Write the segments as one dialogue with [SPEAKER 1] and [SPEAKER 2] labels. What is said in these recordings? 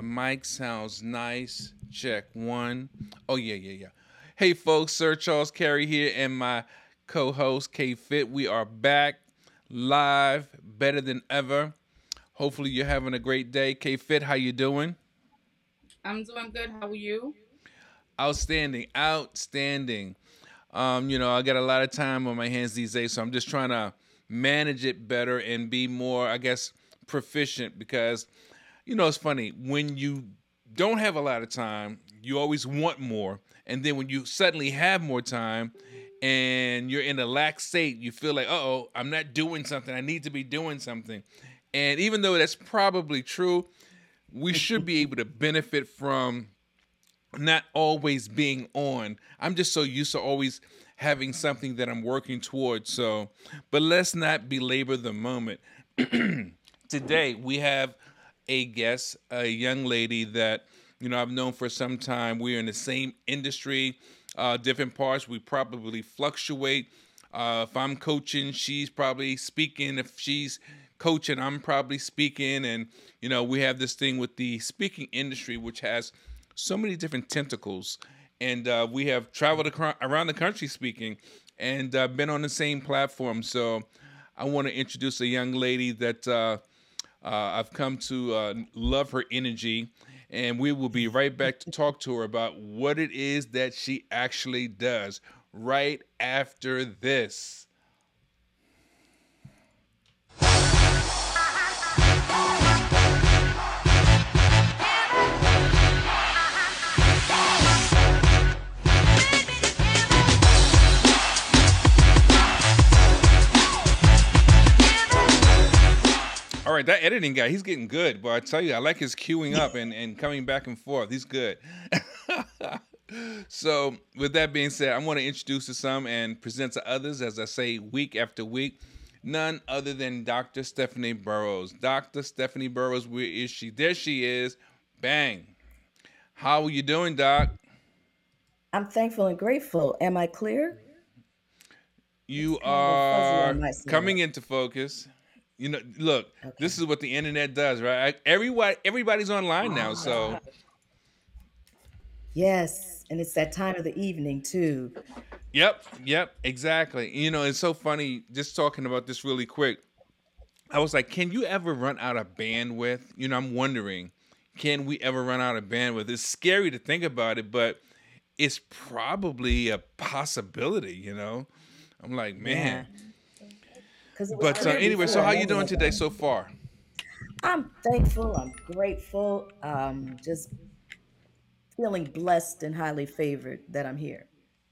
[SPEAKER 1] My mic sounds nice. Check one. Oh yeah, yeah, yeah. Hey folks, Sir Charles Carey here and my co-host K Fit. We are back live, better than ever. Hopefully you're having a great day. K Fit, how you doing?
[SPEAKER 2] I'm doing good. How are you?
[SPEAKER 1] Outstanding, outstanding. Um, you know, I got a lot of time on my hands these days, so I'm just trying to manage it better and be more, I guess, proficient because you know, it's funny when you don't have a lot of time, you always want more. And then when you suddenly have more time and you're in a lax state, you feel like, oh, I'm not doing something. I need to be doing something. And even though that's probably true, we should be able to benefit from not always being on. I'm just so used to always having something that I'm working towards. So, but let's not belabor the moment. Today, we have a guest, a young lady that you know I've known for some time. We're in the same industry, uh, different parts. We probably fluctuate. Uh, if I'm coaching, she's probably speaking. If she's coaching, I'm probably speaking. And you know, we have this thing with the speaking industry, which has so many different tentacles. And uh, we have traveled around the country speaking, and uh, been on the same platform. So I want to introduce a young lady that uh, I've come to uh, love her energy, and we will be right back to talk to her about what it is that she actually does right after this. Right, that editing guy, he's getting good. But I tell you, I like his queuing up and, and coming back and forth. He's good. so, with that being said, I want to introduce to some and present to others, as I say week after week, none other than Dr. Stephanie Burrows. Dr. Stephanie Burrows, where is she? There she is. Bang. How are you doing, Doc?
[SPEAKER 3] I'm thankful and grateful. Am I clear?
[SPEAKER 1] You are coming into focus. You know, look, okay. this is what the internet does, right? Everybody, everybody's online now, so.
[SPEAKER 3] Yes, and it's that time of the evening too.
[SPEAKER 1] Yep, yep, exactly. You know, it's so funny just talking about this really quick. I was like, can you ever run out of bandwidth? You know, I'm wondering, can we ever run out of bandwidth? It's scary to think about it, but it's probably a possibility, you know? I'm like, man. Yeah but uh, anyway, so how you doing today so far?
[SPEAKER 3] I'm thankful. I'm grateful. Um, just feeling blessed and highly favored that I'm here.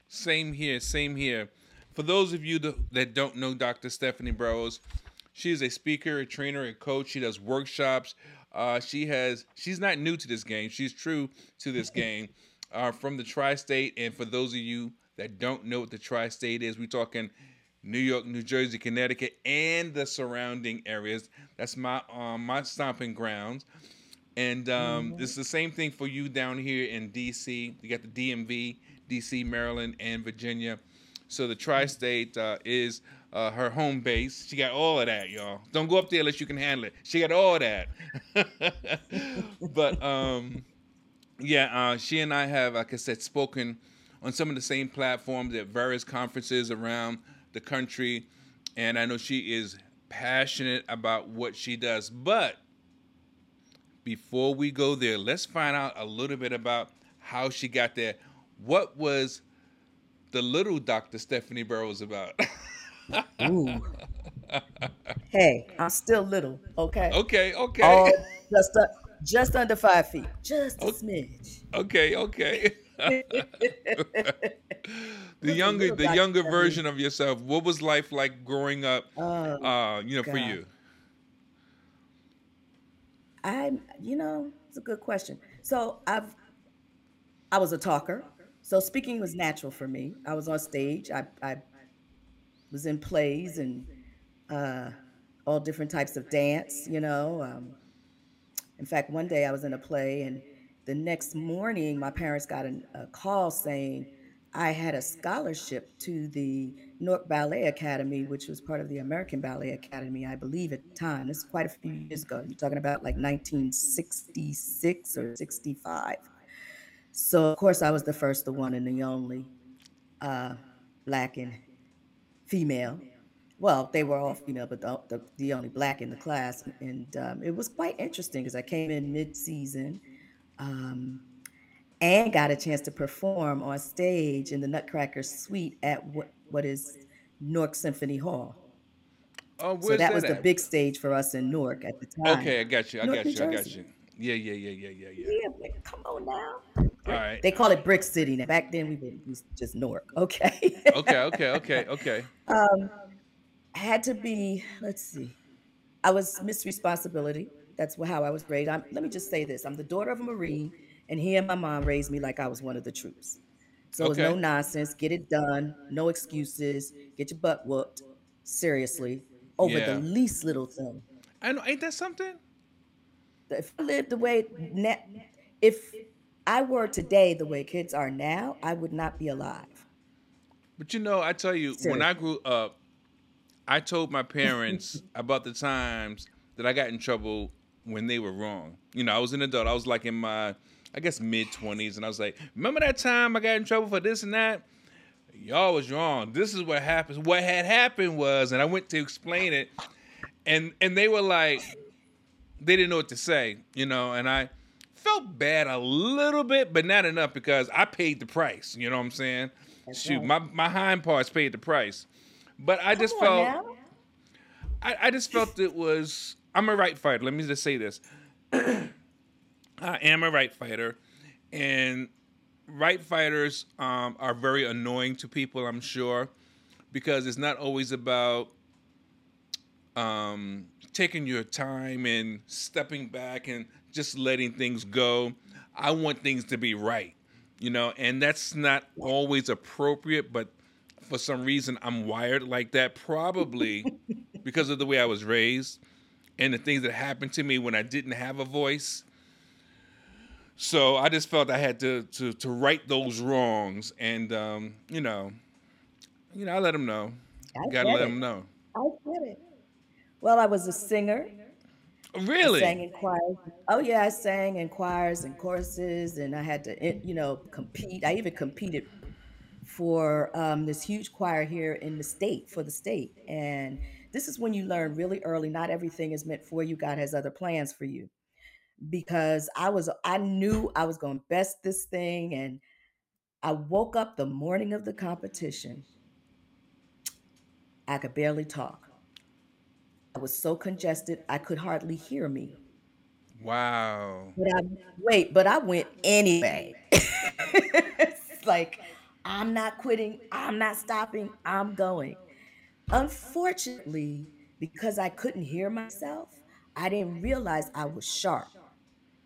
[SPEAKER 1] Same here. Same here. For those of you that don't know Dr. Stephanie Burrows, she is a speaker, a trainer, a coach. She does workshops. Uh, she has. She's not new to this game. She's true to this game. Uh, from the tri-state, and for those of you that don't know what the tri-state is, we're talking New York, New Jersey, Connecticut, and the surrounding areas. That's my um, my stomping grounds. And um, mm-hmm. it's the same thing for you down here in DC. You got the DMV, DC, Maryland, and Virginia. So the tri-state uh, is uh, her home base. She got all of that, y'all. Don't go up there unless you can handle it. She got all that. but um, yeah, uh, she and I have, like I said, spoken on some of the same platforms at various conferences around the country, and I know she is passionate about what she does. But before we go there, let's find out a little bit about how she got there. What was the little Dr. Stephanie Burrows about?
[SPEAKER 3] Ooh. hey, I'm still little. Okay.
[SPEAKER 1] Okay. Okay. Oh,
[SPEAKER 3] just uh, just under five feet. Just a okay. smidge.
[SPEAKER 1] Okay. Okay. the younger the younger version of yourself what was life like growing up oh, uh you know God. for you?
[SPEAKER 3] I you know it's a good question. So i've i was a talker. So speaking was natural for me. I was on stage. I i was in plays and uh all different types of dance you know um in fact one day i was in a play and the next morning my parents got an, a call saying I had a scholarship to the Newark Ballet Academy, which was part of the American Ballet Academy, I believe, at the time. This is quite a few years ago. You're talking about like 1966 or 65. So, of course, I was the first, the one, and the only uh, black and female. Well, they were all female, but the, the, the only black in the class. And um, it was quite interesting because I came in mid season. Um, and got a chance to perform on stage in the Nutcracker Suite at what, what is Newark Symphony Hall.
[SPEAKER 1] Oh,
[SPEAKER 3] So that
[SPEAKER 1] that
[SPEAKER 3] was the big stage for us in Newark at the time.
[SPEAKER 1] Okay, I got you. I
[SPEAKER 3] Newark,
[SPEAKER 1] got you. I got you. Yeah, yeah, yeah, yeah, yeah, yeah.
[SPEAKER 3] Yeah, come on now.
[SPEAKER 1] All right.
[SPEAKER 3] They call it Brick City now. Back then we were just Newark. Okay.
[SPEAKER 1] Okay, okay, okay, okay.
[SPEAKER 3] um, had to be. Let's see. I was Miss Responsibility. That's how I was raised. I'm, let me just say this: I'm the daughter of a Marine, and he and my mom raised me like I was one of the troops. So it was no nonsense. Get it done. No excuses. Get your butt whooped. Seriously, over
[SPEAKER 1] Yeah.
[SPEAKER 3] the least little thing.
[SPEAKER 1] I know. Ain't that something?
[SPEAKER 3] If I lived the way, na- if I were today the way kids are now, I would not be alive.
[SPEAKER 1] But you know, I tell you, when I grew up, I told my parents about the times that I got in trouble when they were wrong. You know, I was an adult. I was like in my, I guess, mid twenties, and I was like, "Remember that time I got in trouble for this and that? Y'all was wrong. This is what happens. What had happened was, and I went to explain it, and and they were like, they didn't know what to say, you know, and I felt bad a little bit, but not enough because I paid the price. You know what I'm saying?
[SPEAKER 3] That's
[SPEAKER 1] Shoot,
[SPEAKER 3] right.
[SPEAKER 1] my my hind parts paid the price, but I just
[SPEAKER 3] Come on
[SPEAKER 1] felt. I, I just felt it was. I'm a right fighter. Let me just say this. I am a right fighter, and right fighters um, are very annoying to people. I'm sure because it's not always about um, taking your time and stepping back and just letting things go. I want things to be right, you know, and that's not always appropriate, but for some reason I'm wired like that, probably because of the way I was raised and the things that happened to me when I didn't have a voice. So I just felt I had to to to right those wrongs, and um, you know, you know, I let them know.
[SPEAKER 3] I
[SPEAKER 1] Gotta let
[SPEAKER 3] it.
[SPEAKER 1] them know.
[SPEAKER 3] I get it. Well, I was a singer. I
[SPEAKER 1] Really?
[SPEAKER 3] sang in choirs. Oh yeah, I sang in choirs and choruses, and I had to, eh, you know, compete. I even competed for um, this huge choir here in the state for the state. And this is when you learn really early. Not everything is meant for you. God has other plans for you. Because I was, I knew I was going to best this thing, and I woke up the morning of the competition. I could barely talk. I was so congested, I could hardly hear me.
[SPEAKER 1] Wow.
[SPEAKER 3] But I wait, but I went anyway. it's like I'm not quitting, I'm not stopping, I'm going. Unfortunately, because I couldn't hear myself, I didn't realize I was sharp.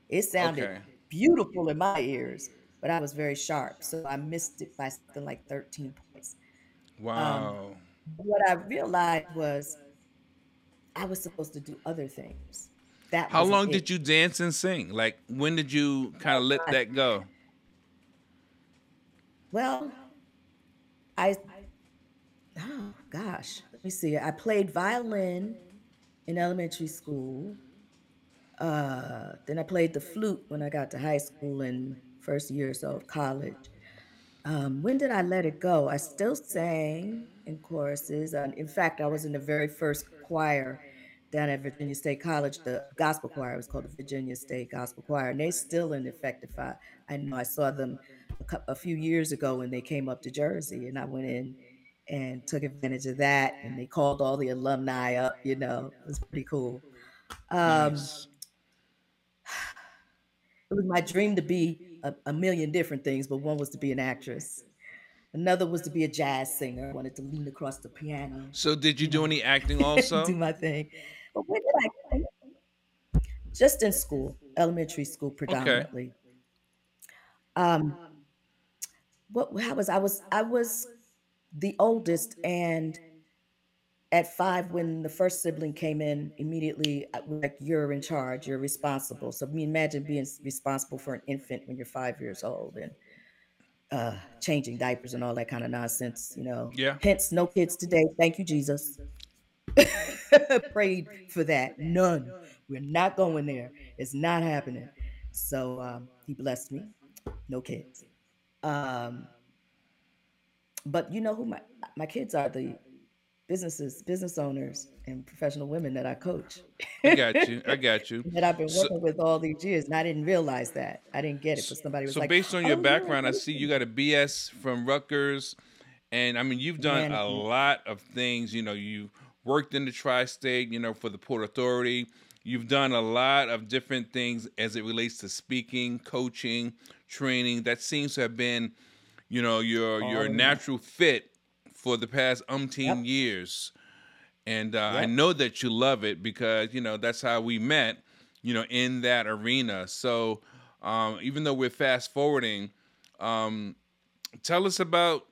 [SPEAKER 3] It sounded
[SPEAKER 1] Okay.
[SPEAKER 3] beautiful in my ears, but I was very sharp. So I missed it by something like 13 points. Um,
[SPEAKER 1] Wow.
[SPEAKER 3] what I realized was I was supposed to do other things. That
[SPEAKER 1] How long
[SPEAKER 3] it.
[SPEAKER 1] did you dance and sing? Like when did you kind of let that go?
[SPEAKER 3] Well, I oh gosh, let me see. I played violin in elementary school. Uh, then I played the flute when I got to high school and first year or so of college. Um, when did I let it go? I still sang in choruses. And in fact, I was in the very first choir down at Virginia State College, the gospel choir. It was called the Virginia State Gospel Choir, and they're still in effect. If I, I know I saw them a, a few years ago when they came up to Jersey, and I went in and took advantage of that. And they called all the alumni up. You know, it was pretty cool. Um,
[SPEAKER 1] Nice.
[SPEAKER 3] It was my dream to be a, a million different things, but one was to be an actress. Another was to be a jazz singer. I wanted to lean across the piano,
[SPEAKER 1] So did you do any acting also?
[SPEAKER 3] do my thing. But when did I? Just in school, elementary school predominantly.
[SPEAKER 1] Okay.
[SPEAKER 3] predominantly. Um, what? How was I? Was I was the oldest, and at five, when the first sibling came in, immediately uh, like you're in charge, you're responsible. So, I mean, imagine being responsible for an infant when you're five years old, and uh, changing diapers and all that kind of nonsense, you know.
[SPEAKER 1] Yeah.
[SPEAKER 3] Hence, no kids today. Thank you, Jesus. Prayed for that. None. We're not going there. It's not happening. So um, he blessed me. No kids. Um, but you know who my my kids are the businesses, business owners, and professional women that I coach.
[SPEAKER 1] I got you. I got you.
[SPEAKER 3] that I've been
[SPEAKER 1] So-
[SPEAKER 3] working with all these years, and I didn't realize that. I didn't get it, but somebody was
[SPEAKER 1] So
[SPEAKER 3] like,
[SPEAKER 1] based on your
[SPEAKER 3] "Oh,
[SPEAKER 1] background, I see you got a BS from Rutgers, and I mean you've done a lot of things. You know, you worked in the tri-state, you know, for the Port Authority. You've done a lot of different things as it relates to speaking, coaching, training. That seems to have been, you know, your your natural fit for the past umpteen
[SPEAKER 3] Yep.
[SPEAKER 1] years. And uh, I know that you love it because you know that's how we met, you know, in that arena. So um, even though we're fast forwarding, um, tell us about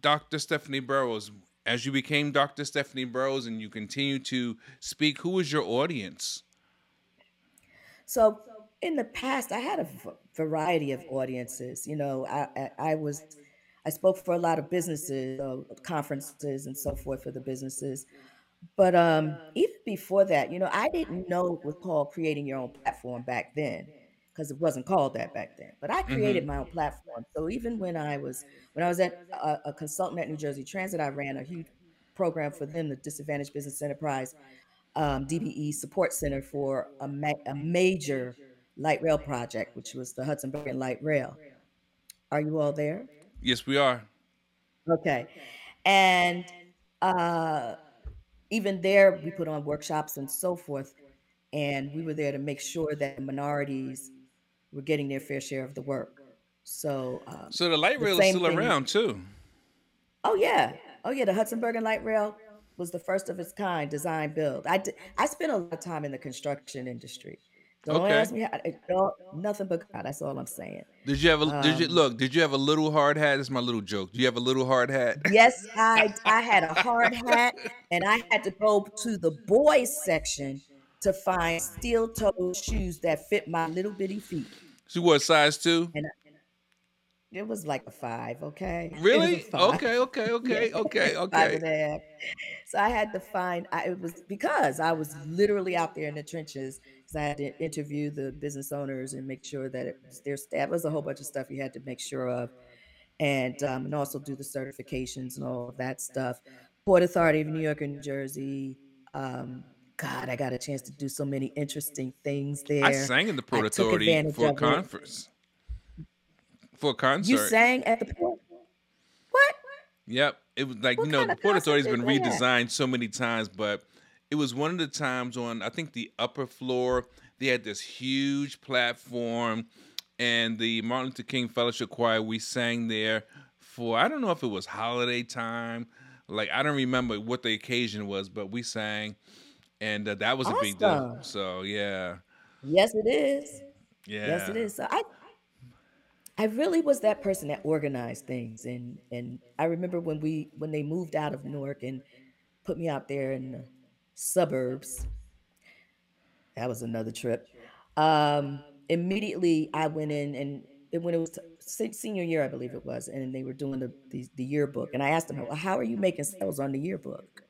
[SPEAKER 1] Dr. Stephanie Burrows. As you became Dr. Stephanie Burrows and you continue to speak, who is your audience?
[SPEAKER 3] So in the past, I had a v- variety of audiences. You know, I, I, I was, I spoke for a lot of businesses, uh, conferences, and so forth for the businesses. But um, even before that, you know, I didn't know it was called creating your own platform back then because it wasn't called that back then. But I created my own platform. So even when I was when I was at a, a consultant at New Jersey Transit, I ran a huge program for them, the Disadvantaged Business Enterprise um, DBE Support Center for a, ma- a major light rail project, which was the Hudson Bergen Light Rail. Are you all there?
[SPEAKER 1] Yes, we are.
[SPEAKER 3] Okay. And uh, even there, we put on workshops and so forth. And we were there to make sure that minorities were getting their fair share of the work. So, um,
[SPEAKER 1] So the light
[SPEAKER 3] The
[SPEAKER 1] rail is still
[SPEAKER 3] thing-
[SPEAKER 1] around too.
[SPEAKER 3] oh yeah, oh yeah, the Hudson Bergen Light Rail was the first of its kind, design build. I did, I spent a lot of time in the construction industry. Don't
[SPEAKER 1] Okay.
[SPEAKER 3] ask me how. It, all, nothing but God. That's all I'm saying.
[SPEAKER 1] Did you have a did you
[SPEAKER 3] Um,
[SPEAKER 1] look? Did you have a little hard hat? That's my little joke. Do you have a little hard hat?
[SPEAKER 3] Yes, I I had a hard hat, and I had to go to the boys section to find steel toe shoes that fit my little bitty feet.
[SPEAKER 1] She wore size two.
[SPEAKER 3] And it was like a five, okay? It was a
[SPEAKER 1] Really?
[SPEAKER 3] five.
[SPEAKER 1] Okay, okay, okay,
[SPEAKER 3] Yeah.
[SPEAKER 1] okay, okay.
[SPEAKER 3] and a half. So I had to find. I, it was because I was literally out there in the trenches. Because I had to interview the business owners and make sure that it was their staff. It was a whole bunch of stuff you had to make sure of, and um, and also do the certifications and all of that stuff. Port Authority of New York and New Jersey. Um, God, I got a chance to do so many interesting things there.
[SPEAKER 1] I sang in the Port
[SPEAKER 3] I
[SPEAKER 1] Authority for a
[SPEAKER 3] it.
[SPEAKER 1] conference. For a concert.
[SPEAKER 3] You sang at the port. What?
[SPEAKER 1] Yep. It was like,
[SPEAKER 3] What
[SPEAKER 1] you know, the Port Authority's been
[SPEAKER 3] is that?
[SPEAKER 1] redesigned so many times, but it was one of the times on I think the upper floor, they had this huge platform and the Martin Luther King Fellowship Choir, we sang there for I don't know if it was holiday time. Like I don't remember what the occasion was, but we sang and uh, that was a big deal. So, yeah.
[SPEAKER 3] Yes, it is.
[SPEAKER 1] Yeah.
[SPEAKER 3] Yes, it is. So I, I really was that person that organized things, and and I remember when we when they moved out of Newark and put me out there in suburbs. That was another trip. Um, immediately, I went in and it, when it was se- senior year, I believe it was, and they were doing the the, the yearbook, and I asked them, well, "How are you making sales on the yearbook?"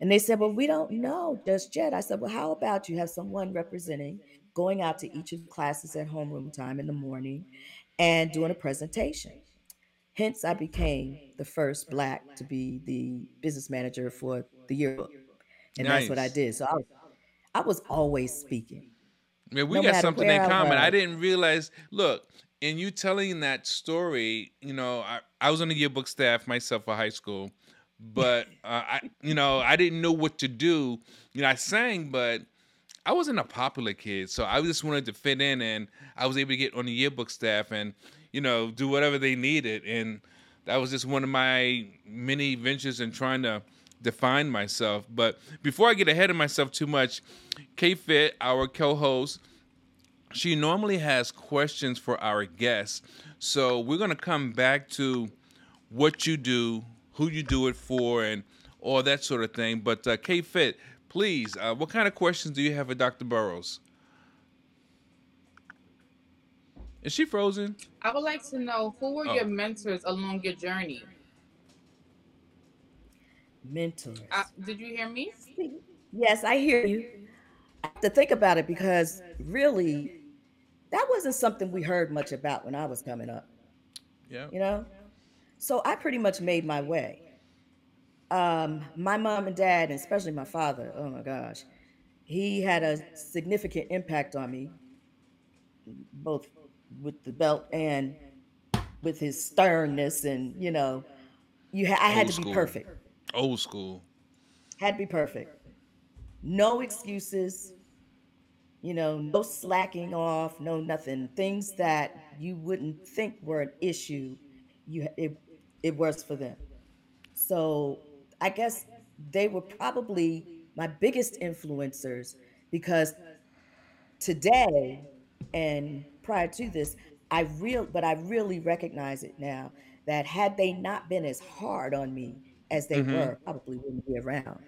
[SPEAKER 3] And they said, Well, we don't know just yet. I said, Well, how about you have someone representing going out to each of the classes at homeroom time in the morning and doing a presentation? Hence, I became the first Black to be the business manager for the yearbook. And that's what I did. So I was, I was always speaking.
[SPEAKER 1] Man, we
[SPEAKER 3] No
[SPEAKER 1] got something in common. I
[SPEAKER 3] was.
[SPEAKER 1] didn't realize. Look, in you telling that story, you know, I, I was on the yearbook staff myself for high school, but uh, I, you know, I didn't know what to do. You know, I sang, but I wasn't a popular kid, so I just wanted to fit in, and I was able to get on the yearbook staff and, you know, do whatever they needed, and that was just one of my many ventures in trying to define myself. But before I get ahead of myself too much, K Fit, our co-host, she normally has questions for our guests. So we're gonna come back to what you do, who you do it for, and all that sort of thing. But uh, K Fit, please, uh, what kind of questions do you have for Dr. Burrows? Is she frozen?
[SPEAKER 2] I would like to know who were
[SPEAKER 1] Oh.
[SPEAKER 2] your mentors along your journey.
[SPEAKER 3] Mentors.
[SPEAKER 2] Uh, did you hear me?
[SPEAKER 3] Yes, I hear you. I have to think about it because really, that wasn't something we heard much about when I was coming up,
[SPEAKER 1] Yeah.
[SPEAKER 3] you know? So I pretty much made my way. Um, my mom and dad, and especially my father, oh my gosh, he had a significant impact on me, both with the belt and with his sternness. And, you know, you ha- I had
[SPEAKER 1] Old
[SPEAKER 3] to be
[SPEAKER 1] school.
[SPEAKER 3] perfect.
[SPEAKER 1] Old school.
[SPEAKER 3] had to be perfect. No excuses, you know, no slacking off, no nothing. Things that you wouldn't think were an issue, you it it was for them. So I guess they were probably my biggest influencers because today and prior to this, I real but I really recognize it now that had they not been as hard on me as they
[SPEAKER 1] Mhm.
[SPEAKER 3] were, probably wouldn't be around.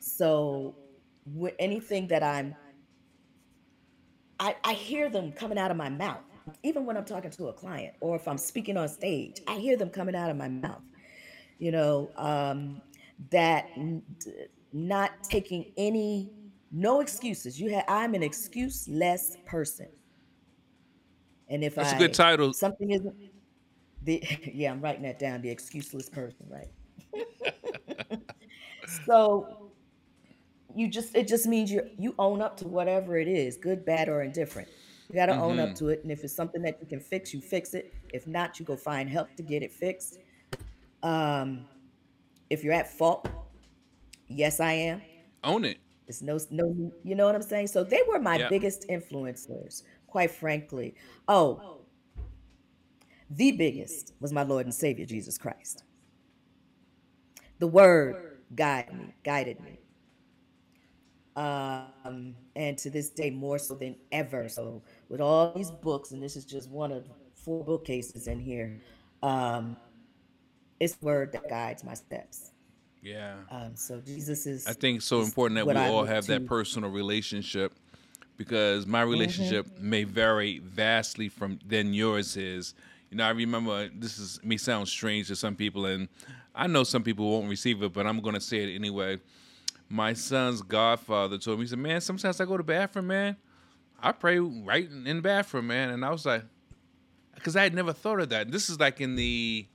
[SPEAKER 3] So with anything that I'm I, I hear them coming out of my mouth. Even when I'm talking to a client or if I'm speaking on stage, I hear them coming out of my mouth. You know, um, that n- not taking any no excuses. You have I'm an excuse-less person. And if
[SPEAKER 1] That's a
[SPEAKER 3] I
[SPEAKER 1] good title.
[SPEAKER 3] something isn't the yeah, I'm writing that down, the excuseless person, right? so you just it just means you you own up to whatever it is, good, bad, or indifferent. You got to own up
[SPEAKER 1] Mhm.
[SPEAKER 3] to it, and if it's something that you can fix, you fix it. If not, you go find help to get it fixed. Um, if you're at fault, yes, I am.
[SPEAKER 1] Own it.
[SPEAKER 3] There's no no, you know what I'm saying. So they were my
[SPEAKER 1] Yeah.
[SPEAKER 3] biggest influencers, quite frankly. Oh, the biggest was my Lord and Savior Jesus Christ. The Word guided me, guided me. um, and to this day more so than ever. So with all these books, and this is just one of four bookcases in here, um, it's the word that guides my steps.
[SPEAKER 1] Yeah.
[SPEAKER 3] Um, so Jesus is.
[SPEAKER 1] I think so important that we
[SPEAKER 3] I
[SPEAKER 1] all have that personal relationship because my
[SPEAKER 3] Mm-hmm.
[SPEAKER 1] relationship may vary vastly from than yours is. You know, I remember this is may sound strange to some people, and I know some people won't receive it, but I'm going to say it anyway. My son's godfather told me, he said, "Man, sometimes I go to bathroom, man. I pray right in the bathroom, man." And I was like, because I had never thought of that. This is like in the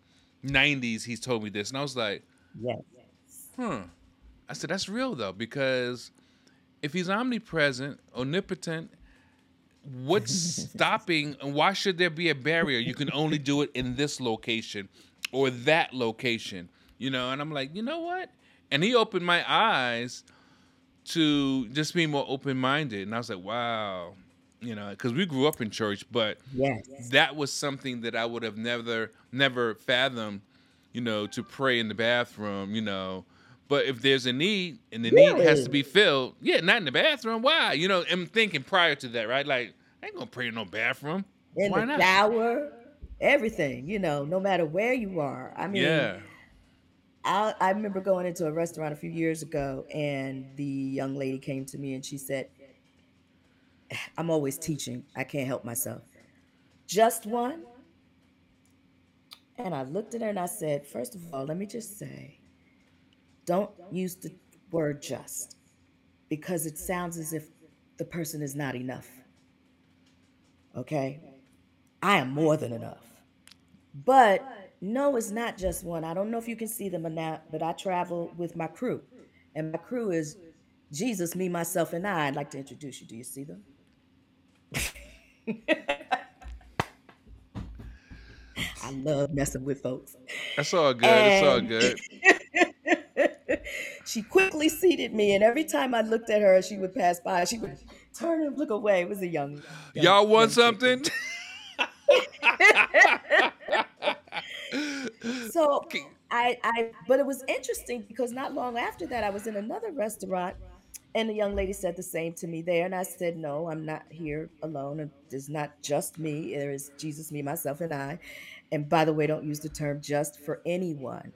[SPEAKER 1] '90s. He's told me this, and I was like,
[SPEAKER 3] Yes.
[SPEAKER 1] Huh. I said, that's real though, because if he's omnipresent, omnipotent, what's stopping and why should there be a barrier? You can only do it in this location or that location, you know? And I'm like, you know what? And he opened my eyes to just be more open minded. And I was like, wow, you know, because we grew up in church, but
[SPEAKER 3] Yes.
[SPEAKER 1] that was something that I would have never never fathomed, you know, to pray in the bathroom, you know. But if there's a need and the need has to be filled, yeah, not in the bathroom. Why? You know, I'm thinking prior to that, right? Like, I ain't gonna pray in no bathroom.
[SPEAKER 3] In
[SPEAKER 1] Why
[SPEAKER 3] the
[SPEAKER 1] not?
[SPEAKER 3] shower, everything, you know, no matter where you are. I mean,
[SPEAKER 1] Yeah.
[SPEAKER 3] I, I remember going into a restaurant a few years ago, and the young lady came to me and she said, I'm always teaching. I can't help myself. Just one? And I looked at her and I said, First of all, let me just say, don't use the word just because it sounds as if the person is not enough. Okay? I am more than enough. But no, it's not just one. I don't know if you can see them or not, but I travel with my crew. And my crew is Jesus, me, myself, and I. I'd like to introduce you. Do you see them? I love messing with folks.
[SPEAKER 1] That's all good. It's all good.
[SPEAKER 3] she quickly seated me, and every time I looked at her, she would pass by. She would turn and look away. It was a young, young
[SPEAKER 1] Y'all want
[SPEAKER 3] young
[SPEAKER 1] something?
[SPEAKER 3] So I, I, but it was interesting because not long after that, I was in another restaurant, and the young lady said the same to me there, and I said, "No, I'm not here alone. and It's not just me. There is Jesus, me, myself, and I." And by the way, don't use the term "just" for anyone.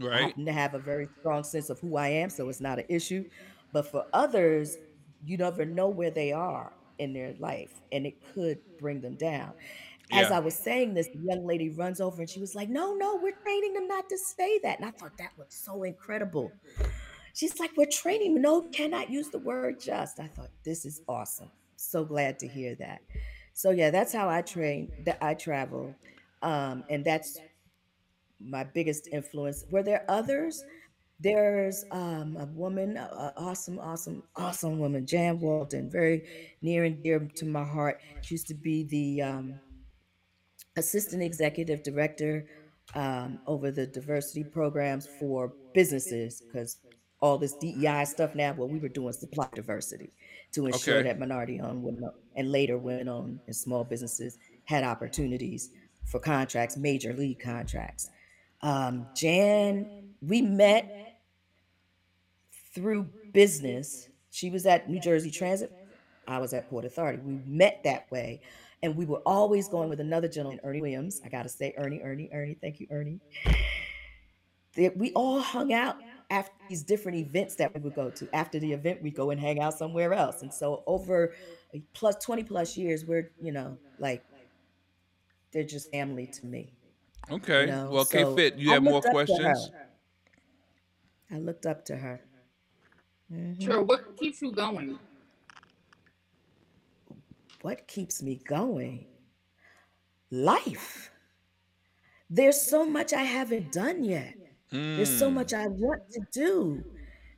[SPEAKER 3] I
[SPEAKER 1] right?
[SPEAKER 3] to have a very strong sense of who I am, so it's not an issue. But for others, you never know where they are in their life, and it could bring them down. As
[SPEAKER 1] Yeah.
[SPEAKER 3] I was saying this, the young lady runs over and she was like, No, no, we're training them not to say that. And I thought that was so incredible. She's like, We're training, them. no, cannot use the word just. I thought, This is awesome. So glad to hear that. So, yeah, that's how I train, that I travel. Um, and that's my biggest influence. Were there others? There's um, a woman, a, awesome, awesome, awesome woman, Jan Walton, very near and dear to my heart. She used to be the um, assistant executive director um, over the diversity programs for businesses because all this DEI stuff now, what we were doing supply diversity to ensure
[SPEAKER 1] Okay.
[SPEAKER 3] that minority owned women and later women owned and small businesses had opportunities for contracts, major league contracts. Um, Jan, we met through business. She was at New Jersey Transit. I was at Port Authority. We met that way. And we were always going with another gentleman, Ernie Williams. I got to say, Ernie, Ernie, Ernie. Thank you, Ernie. That we all hung out after these different events that we would go to. After the event, we go and hang out somewhere else. And so over plus 20 plus years, we're, you know, like, they're just family to me. You
[SPEAKER 1] Okay.
[SPEAKER 3] know,
[SPEAKER 1] Well, K Fit, you have more
[SPEAKER 3] looked up to
[SPEAKER 1] questions?
[SPEAKER 3] I looked up to her. hmm
[SPEAKER 2] Sure. What keeps you going?
[SPEAKER 3] What keeps me going? Life. There's so much I haven't done yet. There's so
[SPEAKER 1] Mm.
[SPEAKER 3] much I want to do.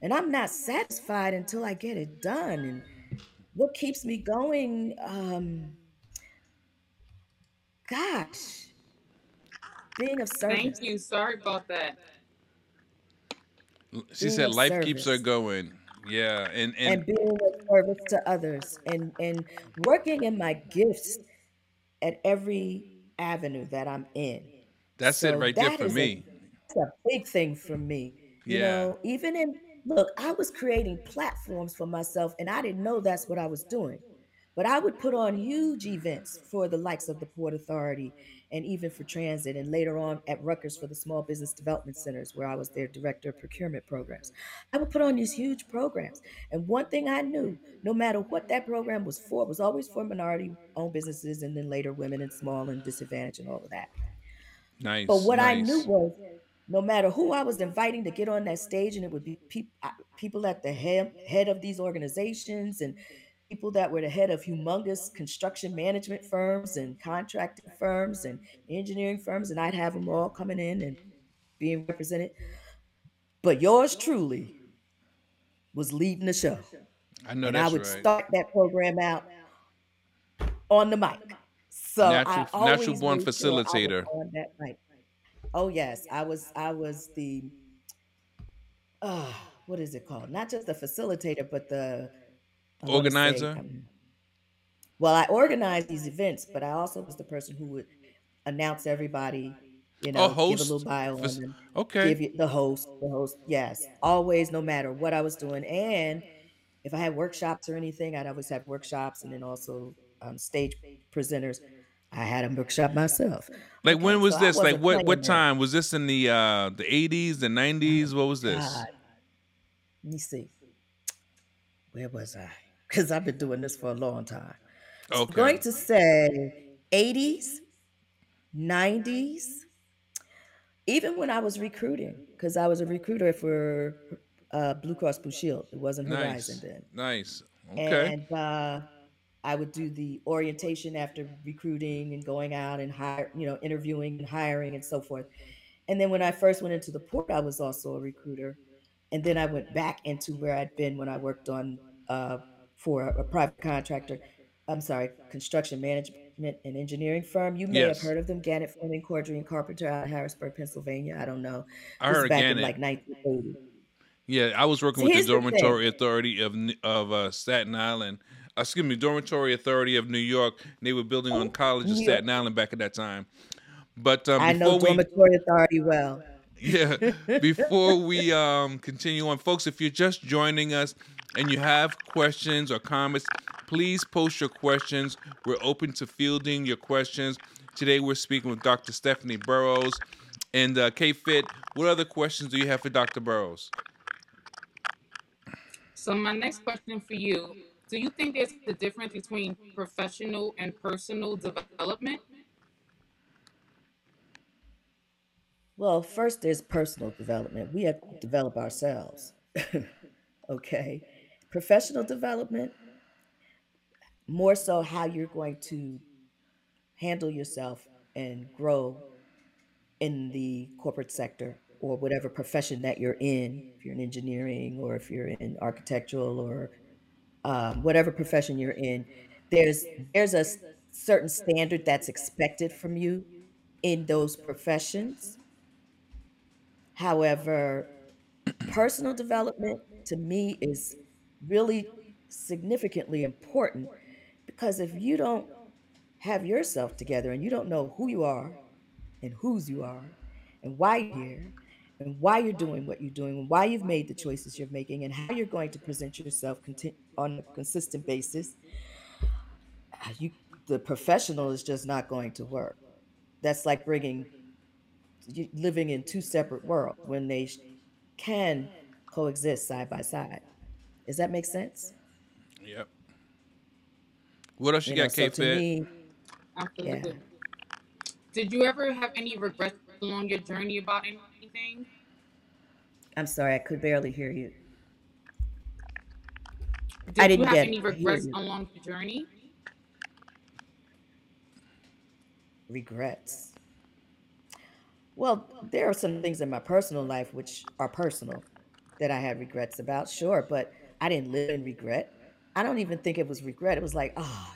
[SPEAKER 3] And I'm not satisfied until I get it done. And what keeps me going? Um, gosh, being of service.
[SPEAKER 2] Thank you. Sorry about that.
[SPEAKER 1] She
[SPEAKER 3] Being
[SPEAKER 1] said
[SPEAKER 3] of
[SPEAKER 1] life keeps her going. Yeah. And and
[SPEAKER 3] and being of service to others and and working in my gifts at every avenue that I'm in.
[SPEAKER 1] that's it
[SPEAKER 3] So
[SPEAKER 1] right there for
[SPEAKER 3] is a
[SPEAKER 1] me.
[SPEAKER 3] that's a big thing for me. You
[SPEAKER 1] Yeah.
[SPEAKER 3] know, even in look, I was creating platforms for myself and I didn't know that's what I was doing. But I would put on huge events for the likes of the Port Authority and even for transit, and later on at Rutgers for the Small Business Development Centers, where I was their director of procurement programs. I would put on these huge programs. And one thing I knew, no matter what that program was for, it was always for minority owned businesses and then later women and small and disadvantaged and all of that. Nice. But
[SPEAKER 1] Nice.
[SPEAKER 3] what I knew was no matter who I was inviting to get on that stage, and it would be peop- uh, people at the head, head of these organizations and people that were the head of humongous construction management firms and contracting firms and engineering firms, and I'd have them all coming in and being represented. But yours truly was leading the show.
[SPEAKER 1] I know
[SPEAKER 3] And I would
[SPEAKER 1] right.
[SPEAKER 3] start that program out on the mic. So I
[SPEAKER 1] Natural natural born
[SPEAKER 3] made sure
[SPEAKER 1] facilitator.
[SPEAKER 3] on that mic. Oh yes, I was. I was the. Uh, what is it called? Not just the facilitator, but the. I to say.
[SPEAKER 1] Organizer.
[SPEAKER 3] Um, well, I organized these events, but I also was the person who would announce everybody. You know, give a little bio on them,
[SPEAKER 1] Okay.
[SPEAKER 3] give you the host, the host. Yes, always, no matter what I was doing, and if I had workshops or anything, I'd always have workshops, and then also um, stage presenters. I had a workshop myself.
[SPEAKER 1] Like when was
[SPEAKER 3] so
[SPEAKER 1] this? Like what what
[SPEAKER 3] that.
[SPEAKER 1] time was this in the uh the 80s, the 90s? What was this?
[SPEAKER 3] God, let me see. Where was I? Because I've been doing this for a long time. So I'm going to say 80s, 90s, even when I was recruiting, because I was a recruiter for uh, Blue Cross Blue Shield. It wasn't Horizon
[SPEAKER 1] Nice.
[SPEAKER 3] then.
[SPEAKER 1] Nice. Okay.
[SPEAKER 3] And uh, I would do the orientation after recruiting and going out and hire, you know, interviewing and hiring and so forth. And then when I first went into the port, I was also a recruiter. And then I went back into where I'd been when I worked on uh, for a, a private contractor. I'm sorry, construction management and engineering firm. You may have heard of them, Gannett Fleming, Corddry and Carpenter out of Harrisburg, Pennsylvania. I don't know.
[SPEAKER 1] I
[SPEAKER 3] This
[SPEAKER 1] heard
[SPEAKER 3] back in like 1980.
[SPEAKER 1] Yeah, I was working
[SPEAKER 3] So
[SPEAKER 1] with the
[SPEAKER 3] here's the.
[SPEAKER 1] Dormitory Authority of of uh, Staten Island. Uh, excuse me, Dormitory Authority of New York. They were building on college in
[SPEAKER 3] New York.
[SPEAKER 1] Staten Island back at that time. But um,
[SPEAKER 3] I know
[SPEAKER 1] before we
[SPEAKER 3] Dormitory Authority well.
[SPEAKER 1] Yeah. Before we um continue on folks if you're just joining us and you have questions or comments please post your questions. We're open to fielding your questions. Today we're speaking with dr stephanie burrows. And uh, k-fit what other questions do you have for dr burrows?
[SPEAKER 2] So my next question for you: Do you think there's a difference between professional and personal development?
[SPEAKER 3] Well, first there's personal development. We have to develop ourselves. okay. Professional development, more so how you're going to handle yourself and grow in the corporate sector or whatever profession that you're in, if you're in engineering or if you're in architectural or um, whatever profession you're in, there's there's a certain standard that's expected from you in those professions. However, personal development to me is really significantly important because if you don't have yourself together and you don't know who you are and whose you are and why you're here and why you're doing what you're doing and why you've made the choices you're making and how you're going to present yourself on a consistent basis you the professional is just not going to work. That's like bringing living in two separate worlds when they can coexist side by side does that make sense
[SPEAKER 1] Yep. What else you
[SPEAKER 3] you know
[SPEAKER 1] got,
[SPEAKER 3] so
[SPEAKER 1] K
[SPEAKER 3] to
[SPEAKER 1] Fed?
[SPEAKER 3] me yeah
[SPEAKER 2] Did you ever have any regrets along your journey about anything?
[SPEAKER 3] i'm sorry i could barely hear you i
[SPEAKER 2] Did you
[SPEAKER 3] didn't
[SPEAKER 2] have
[SPEAKER 3] get
[SPEAKER 2] any regrets along the journey?
[SPEAKER 3] regrets Well, there are some things in my personal life which are personal that I had regrets about, sure, but I didn't live in regret. I don't even think it was regret. It was like, oh,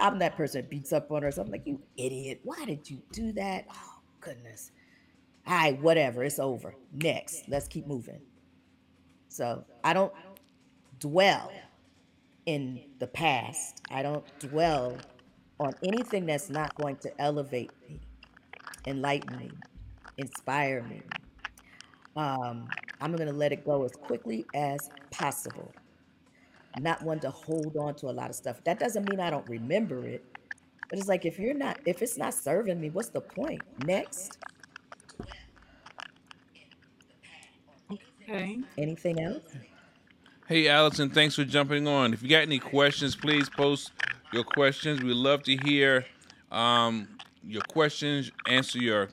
[SPEAKER 3] I'm that person that beats up on her. So I'm like, you idiot. Why did you do that? Oh, goodness. All right, whatever. It's over. Next. Let's keep moving. So I don't dwell in the past. I don't dwell on anything that's not going to elevate me, enlighten me, inspire me. Um, I'm going to let it go as quickly as possible. I'm not one to hold on to a lot of stuff. That doesn't mean I don't remember it, but it's like if you're not, if it's not serving me, what's the point? Next,
[SPEAKER 2] Okay.
[SPEAKER 3] anything else?
[SPEAKER 1] Hey, Allison, thanks for jumping on. If you got any questions, please post your questions. We love to hear um, your questions, answer your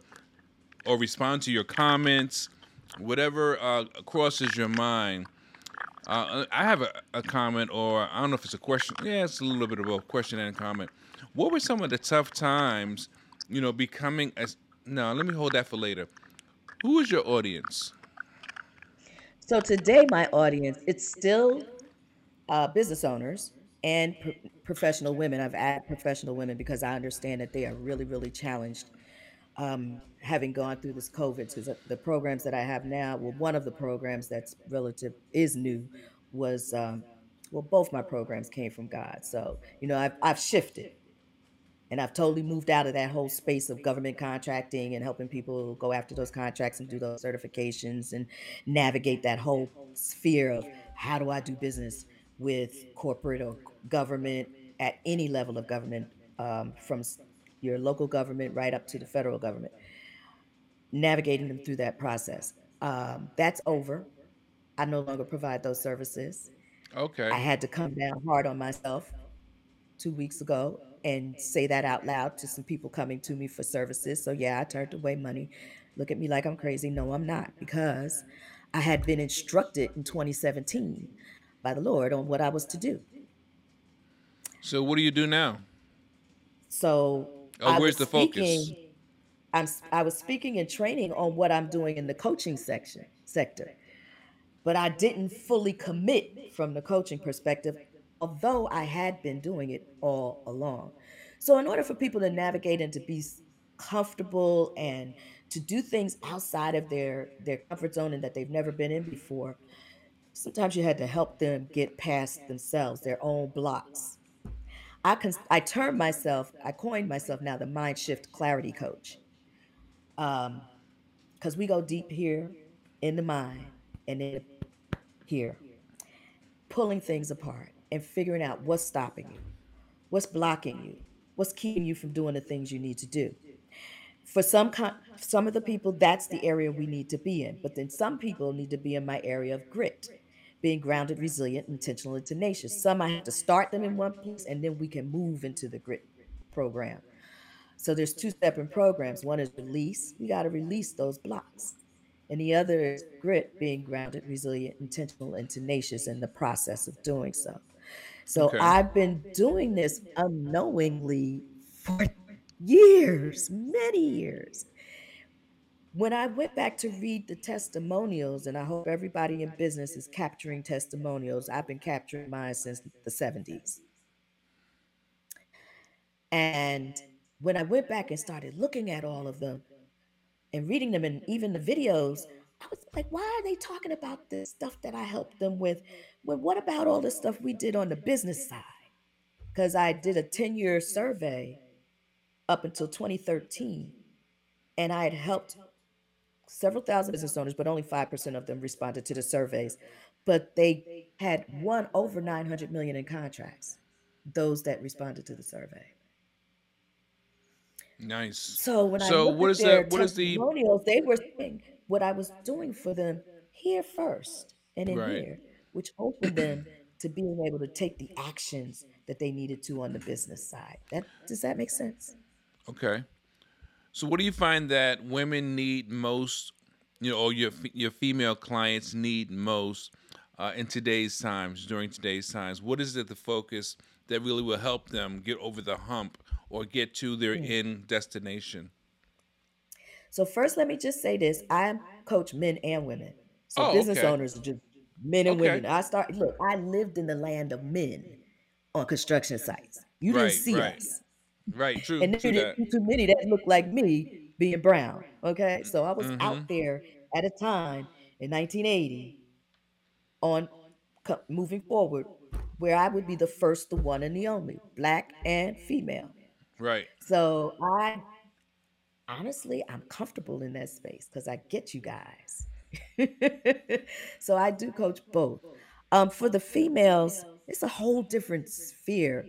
[SPEAKER 1] or respond to your comments, whatever uh, crosses your mind. Uh, I have a, a comment, or I don't know if it's a question. Yeah, it's a little bit of a question and comment. What were some of the tough times, you know, becoming as? No, let me hold that for later. Who is your audience?
[SPEAKER 3] So today, my audience, it's still uh, business owners and pro- professional women. I've added professional women because I understand that they are really, really challenged um, having gone through this COVID. Because the programs that I have now, well, one of the programs that's relative is new was, um, well, both my programs came from God. So, you know, I've, I've shifted and I've totally moved out of that whole space of government contracting and helping people go after those contracts and do those certifications and navigate that whole sphere of how do I do business with corporate or government at any level of government, um, from your local government right up to the federal government, navigating them through that process. Um, that's over. I no longer provide those services.
[SPEAKER 1] Okay.
[SPEAKER 3] I had to come down hard on myself two weeks ago and say that out loud to some people coming to me for services. So yeah, I turned away money. Look at me like I'm crazy. No, I'm not, because I had been instructed in 2017 by the Lord on what I was to do.
[SPEAKER 1] So what do you do now?
[SPEAKER 3] So
[SPEAKER 1] Oh,
[SPEAKER 3] I
[SPEAKER 1] where's
[SPEAKER 3] was
[SPEAKER 1] the focus?
[SPEAKER 3] speaking. I'm I was speaking and training on what I'm doing in the coaching section sector, but I didn't fully commit from the coaching perspective, although I had been doing it all along. So in order for people to navigate and to be comfortable and to do things outside of their their comfort zone and that they've never been in before, sometimes you had to help them get past themselves, their own blocks. I can I term myself, I coined myself now the mind shift clarity coach. Um, because we go deep here in the mind and then here, pulling things apart and figuring out what's stopping you, what's blocking you, what's keeping you from doing the things you need to do. For some con- some of the people, that's the area we need to be in. But then some people need to be in my area of grit, being grounded, resilient, intentional, and tenacious. Some I have to start them in one place, and then we can move into the grit program. So there's two separate programs. One is release. We got to release those blocks. And the other is grit, being grounded, resilient, intentional, and tenacious in the process of doing so. So
[SPEAKER 1] Okay.
[SPEAKER 3] I've been doing this unknowingly for years, many years. When I went back to read the testimonials, and I hope everybody in business is capturing testimonials, I've been capturing mine since the 70s. And when I went back and started looking at all of them and reading them and even the videos, I was like, why are they talking about this stuff that I helped them with? Well, what about all the stuff we did on the business side? Because I did a 10 year survey up until 2013, and I had helped several thousand business owners, but only 5% of them responded to the surveys. But they had won over 900 million in contracts, those that responded to the survey.
[SPEAKER 1] Nice.
[SPEAKER 3] So when I
[SPEAKER 1] So
[SPEAKER 3] look
[SPEAKER 1] what
[SPEAKER 3] at
[SPEAKER 1] is
[SPEAKER 3] their
[SPEAKER 1] the what is the
[SPEAKER 3] testimonials, they were saying what I was doing for them here first and in
[SPEAKER 1] right?
[SPEAKER 3] here, which opened them to being able to take the actions that they needed to on the business side. That does that make sense?
[SPEAKER 1] Okay. So what do you find that women need most, you know, or your your female clients need most uh, in today's times, during today's times? What is it the focus that really will help them get over the hump or get to their
[SPEAKER 3] Mm.
[SPEAKER 1] end destination?
[SPEAKER 3] So first, let me just say this: I coach men and women. So
[SPEAKER 1] Oh,
[SPEAKER 3] business
[SPEAKER 1] okay.
[SPEAKER 3] owners are just men and
[SPEAKER 1] Okay.
[SPEAKER 3] women. I start look. I lived in the land of men on construction sites. You didn't see
[SPEAKER 1] right.
[SPEAKER 3] us.
[SPEAKER 1] Right, true,
[SPEAKER 3] and then
[SPEAKER 1] true
[SPEAKER 3] you didn't see too many that looked like me being brown. Okay, so I was
[SPEAKER 1] Mm-hmm.
[SPEAKER 3] out there at a time in 1980 on moving forward where I would be the first, the one, and the only black and female.
[SPEAKER 1] Right.
[SPEAKER 3] So I honestly, I'm comfortable in that space because I get you guys. so I do coach both. Um, for the females, it's a whole different sphere,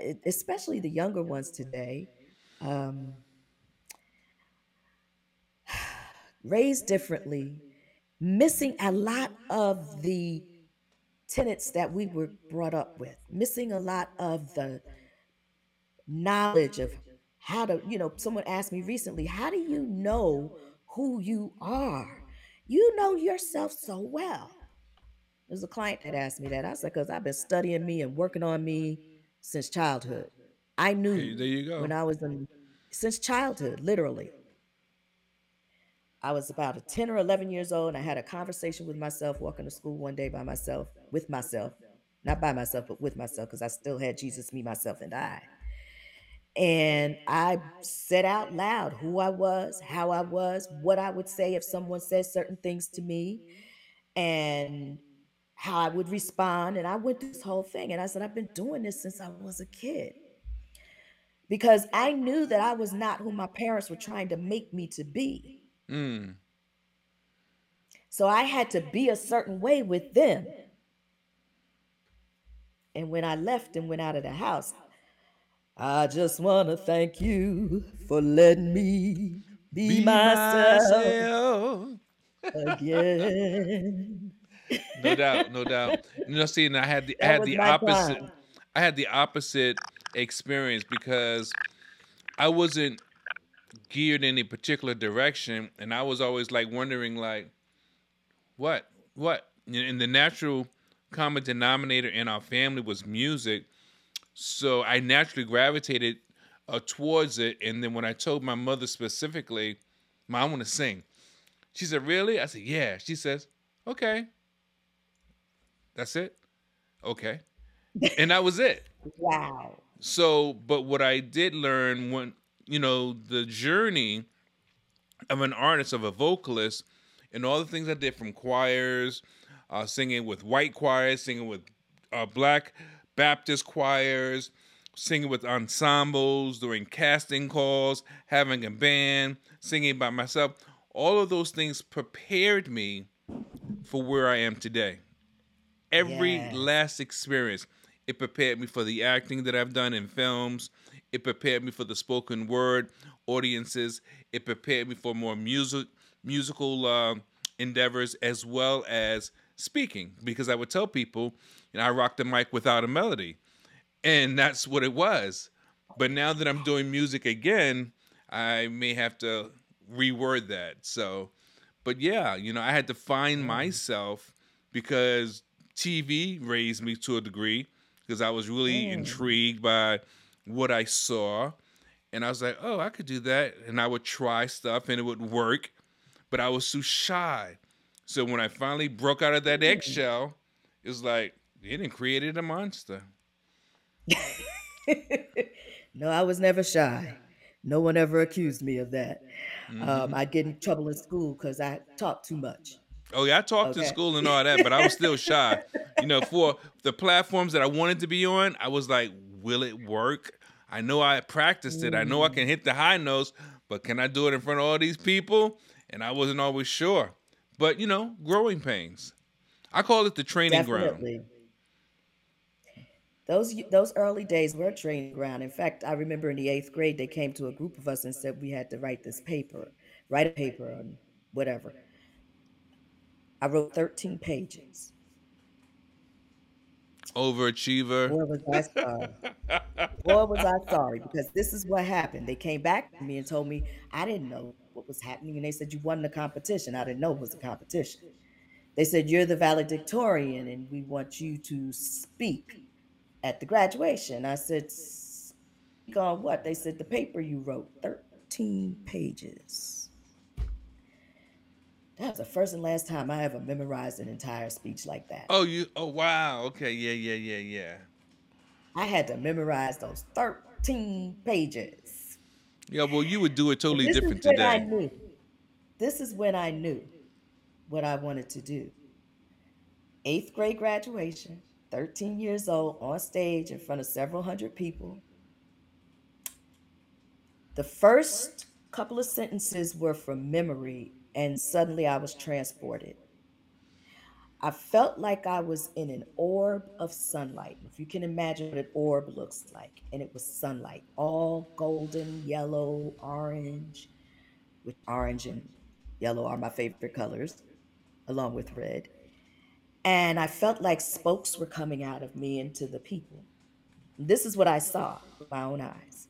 [SPEAKER 3] e- especially the younger ones today. Um, raised differently, missing a lot of the tenets that we were brought up with, missing a lot of the knowledge of how to, you know, someone asked me recently, how do you know who you are? You know yourself so well. There's a client that asked me that. I said, because I've been studying me and working on me since childhood. I knew
[SPEAKER 1] Hey, there you go.
[SPEAKER 3] when I was in, since childhood, literally. I was about 10 or 11 years old, and I had a conversation with myself walking to school one day by myself, with myself, not by myself, but with myself, because I still had Jesus, me, myself, and I. And I said out loud who I was, how I was, what I would say if someone said certain things to me, and how I would respond. And I went through this whole thing. And I said, I've been doing this since I was a kid because I knew that I was not who my parents were trying to make me to be.
[SPEAKER 1] Mm.
[SPEAKER 3] So I had to be a certain way with them. And when I left and went out of the house, I just want to thank you for letting me be,
[SPEAKER 1] Be
[SPEAKER 3] myself
[SPEAKER 1] myself.
[SPEAKER 3] again.
[SPEAKER 1] No doubt, no doubt. You know, see, and I had the I had the opposite.
[SPEAKER 3] time.
[SPEAKER 1] I had the opposite experience because I wasn't geared in a particular direction, and I was always like wondering, like, what, what? And the natural common denominator in our family was music, so I naturally gravitated uh, towards it. And then when I told my mother specifically, "Mom, I want to sing," she said, "Really?" I said, "Yeah." She says, "Okay." That's it. Okay. And that was it.
[SPEAKER 3] Wow.
[SPEAKER 1] So, but what I did learn when, you know, the journey of an artist, of a vocalist, and all the things I did from choirs, uh, singing with white choirs, singing with uh, black Baptist choirs, singing with ensembles, doing casting calls, having a band, singing by myself. All of those things prepared me for where I am today every last experience. It prepared me for the acting that I've done in films. It prepared me for the spoken word audiences. It prepared me for more music, musical uh, endeavors as well as speaking. Because I would tell people, you know, I rock the mic without a melody, and that's what it was. But now that I'm doing music again, I may have to reword that. So, but yeah, you know, I had to find myself because TV raised me to a degree because I was really
[SPEAKER 3] Mm.
[SPEAKER 1] intrigued by what I saw. And I was like, oh, I could do that. And I would try stuff and it would work, but I was too shy. So when I finally broke out of that eggshell, it was like, it didn't created a monster.
[SPEAKER 3] No, I was never shy. No one ever accused me of that. Um,
[SPEAKER 1] hmm
[SPEAKER 3] I'd get in trouble in school because I talked too much.
[SPEAKER 1] Oh yeah, I talked in school and all that, but I was still shy. You know, for the platforms that I wanted to be on, I was like, will it work? I know I practiced it. I know I
[SPEAKER 3] Mm,
[SPEAKER 1] can hit the high notes, but can I do it in front of all these people? And I wasn't always sure. But you know, growing pains. I call it the training ground.
[SPEAKER 3] definitely. Those those early days were a training ground. In fact, I remember in the eighth grade, they came to a group of us and said we had to write this paper, write a paper on whatever. I wrote 13 pages.
[SPEAKER 1] Overachiever.
[SPEAKER 3] Boy, was I sorry. Boy, was I sorry because this is what happened. They came back to me and told me I didn't know what was happening, and they said you won the competition. I didn't know it was a competition. They said you're the valedictorian, and we want you to speak at the graduation. I said, speak on what? They said the paper you wrote, 13 pages. That was the first and last time I ever memorized an entire speech like that.
[SPEAKER 1] Oh, you. Oh, wow. Okay. Yeah. Yeah. Yeah. Yeah.
[SPEAKER 3] I had to memorize those 13 pages.
[SPEAKER 1] Yeah. Well, you would do it totally
[SPEAKER 3] this is
[SPEAKER 1] different
[SPEAKER 3] when I
[SPEAKER 1] today.
[SPEAKER 3] knew. This is when I knew what I wanted to do. Eighth grade graduation, 13 years old, on stage in front of several hundred people. The first couple of sentences were from memory, and suddenly I was transported. I felt like I was in an orb of sunlight. If you can imagine what an orb looks like, and it was sunlight, all golden, yellow, orange, with orange and yellow are my favorite colors, along with red. And I felt like spokes were coming out of me into the people. This is what I saw with my own eyes.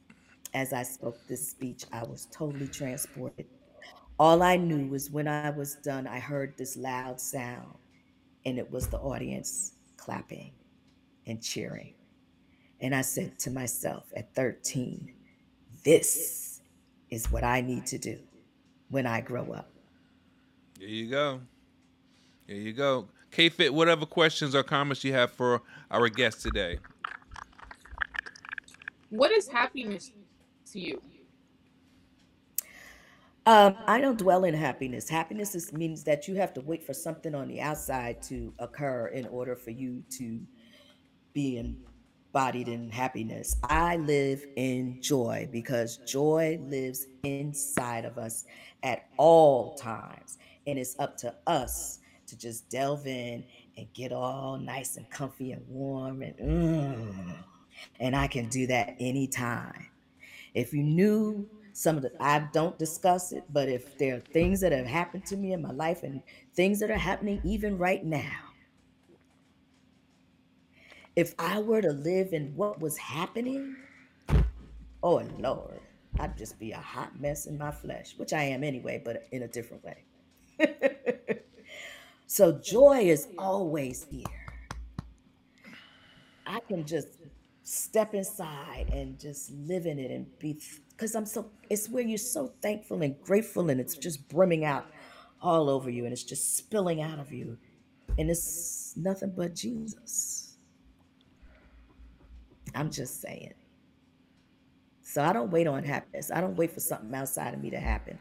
[SPEAKER 3] As I spoke this speech, I was totally transported. All I knew was when I was done, I heard this loud sound, and it was the audience clapping and cheering. And I said to myself at 13, this is what I need to do when I grow up.
[SPEAKER 1] There you go. There you go. K Fit, whatever questions or comments you have for our guest today.
[SPEAKER 2] What is happiness to you?
[SPEAKER 3] Um, I don't dwell in happiness. Happiness is, means that you have to wait for something on the outside to occur in order for you to be embodied in happiness. I live in joy because joy lives inside of us at all times. And it's up to us to just delve in and get all nice and comfy and warm and mm, and I can do that anytime. If you knew some of the, I don't discuss it, but if there are things that have happened to me in my life and things that are happening even right now, if I were to live in what was happening, oh Lord, I'd just be a hot mess in my flesh, which I am anyway, but in a different way. so joy is always here. I can just step inside and just live in it and be because I'm so it's where you're so thankful and grateful and it's just brimming out all over you and it's just spilling out of you and it's nothing but Jesus. I'm just saying. So I don't wait on happiness. I don't wait for something outside of me to happen.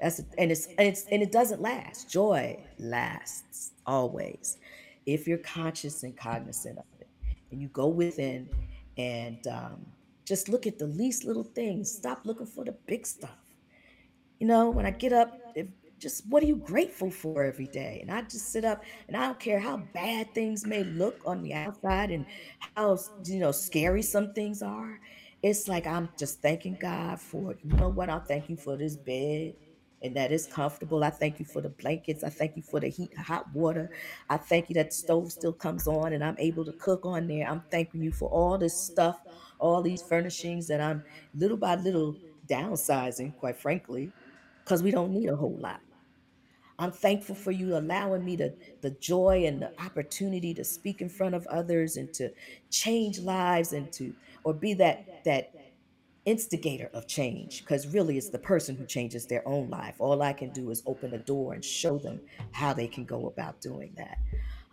[SPEAKER 3] That's and it's and it's and it doesn't last. Joy lasts always if you're conscious and cognizant of it, and you go within and um, just look at the least little things. Stop looking for the big stuff. You know, when I get up, if, just what are you grateful for every day? And I just sit up and I don't care how bad things may look on the outside and how you know scary some things are. It's like I'm just thanking God for. You know what? I'm thanking for this bed. and that is comfortable. I thank you for the blankets. I thank you for the heat, hot water. I thank you that the stove still comes on and I'm able to cook on there. I'm thanking you for all this stuff, all these furnishings that I'm little by little downsizing, quite frankly, because we don't need a whole lot. I'm thankful for you allowing me to the joy and the opportunity to speak in front of others and to change lives and to or be that that instigator of change because really it's the person who changes their own life. All I can do is open a door and show them how they can go about doing that.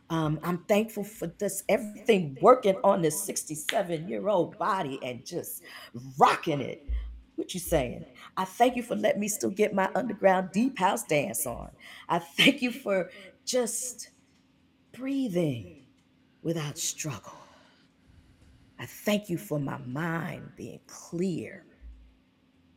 [SPEAKER 3] Um, I'm thankful for this everything working on this 67 year old body and just rocking it. What you saying? I thank you for letting me still get my underground deep house dance on. I thank you for just breathing without struggle. I thank you for my mind being clear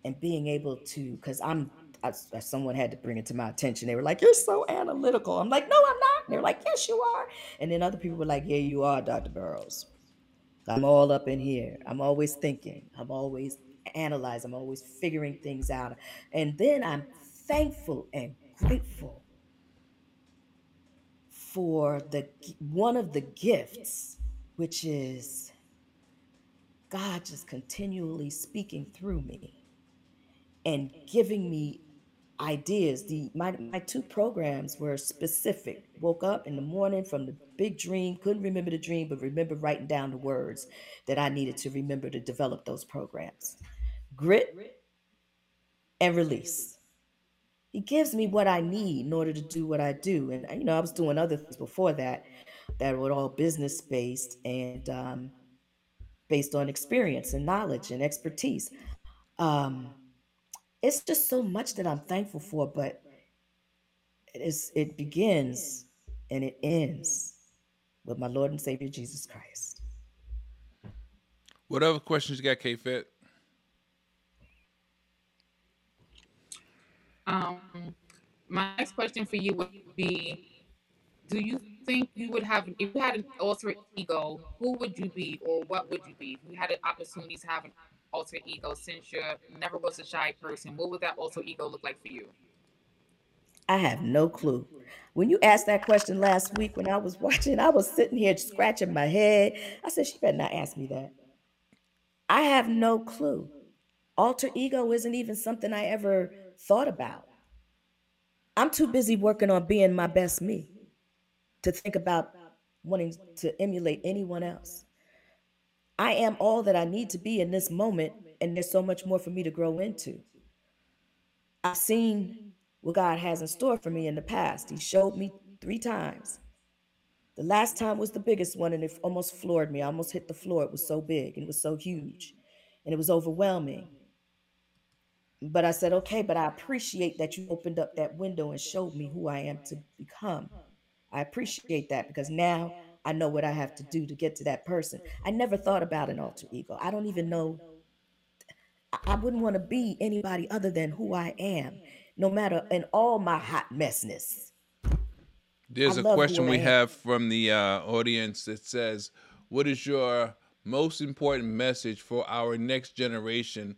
[SPEAKER 3] and being able to, because I'm, I, someone had to bring it to my attention. They were like, You're so analytical. I'm like, No, I'm not. They're like, Yes, you are. And then other people were like, Yeah, you are, Dr. Burrows." I'm all up in here. I'm always thinking. I'm always analyzing. I'm always figuring things out. And then I'm thankful and grateful for the one of the gifts, which is God just continually speaking through me and giving me ideas. The my my two programs were specific. Woke up in the morning from the big dream, couldn't remember the dream, but remember writing down the words that I needed to remember to develop those programs. Grit and release. He gives me what I need in order to do what I do. And you know, I was doing other things before that that were all business based and um, based on experience and knowledge and expertise. Um, it's just so much that I'm thankful for, but it is it begins and it ends with my Lord and Savior Jesus Christ.
[SPEAKER 1] What other questions you got, K Fit?
[SPEAKER 2] Um, my next question for you would be: Do you think you would have if you had an alter ego? Who would you be, or what would you be? If you had an opportunity to have an alter ego, since you never was a shy person, what would that alter ego look like for you?
[SPEAKER 3] I have no clue. When you asked that question last week when I was watching, I was sitting here scratching my head. I said, she better not ask me that. I have no clue. Alter ego isn't even something I ever thought about. I'm too busy working on being my best me to think about wanting to emulate anyone else. I am all that I need to be in this moment, and there's so much more for me to grow into. I've seen what God has in store for me in the past. He showed me three times. The last time was the biggest one, and it almost floored me. I almost hit the floor. It was so big and it was so huge, and it was overwhelming. But I said, okay, but I appreciate that you opened up that window and showed me who I am to become. I appreciate that because now I know what I have to do to get to that person. I never thought about an alter ego. I don't even know. I wouldn't want to be anybody other than who I am, no matter in all my hot messness.
[SPEAKER 1] There's a question we have from the uh, audience that says, What is your most important message for our next generation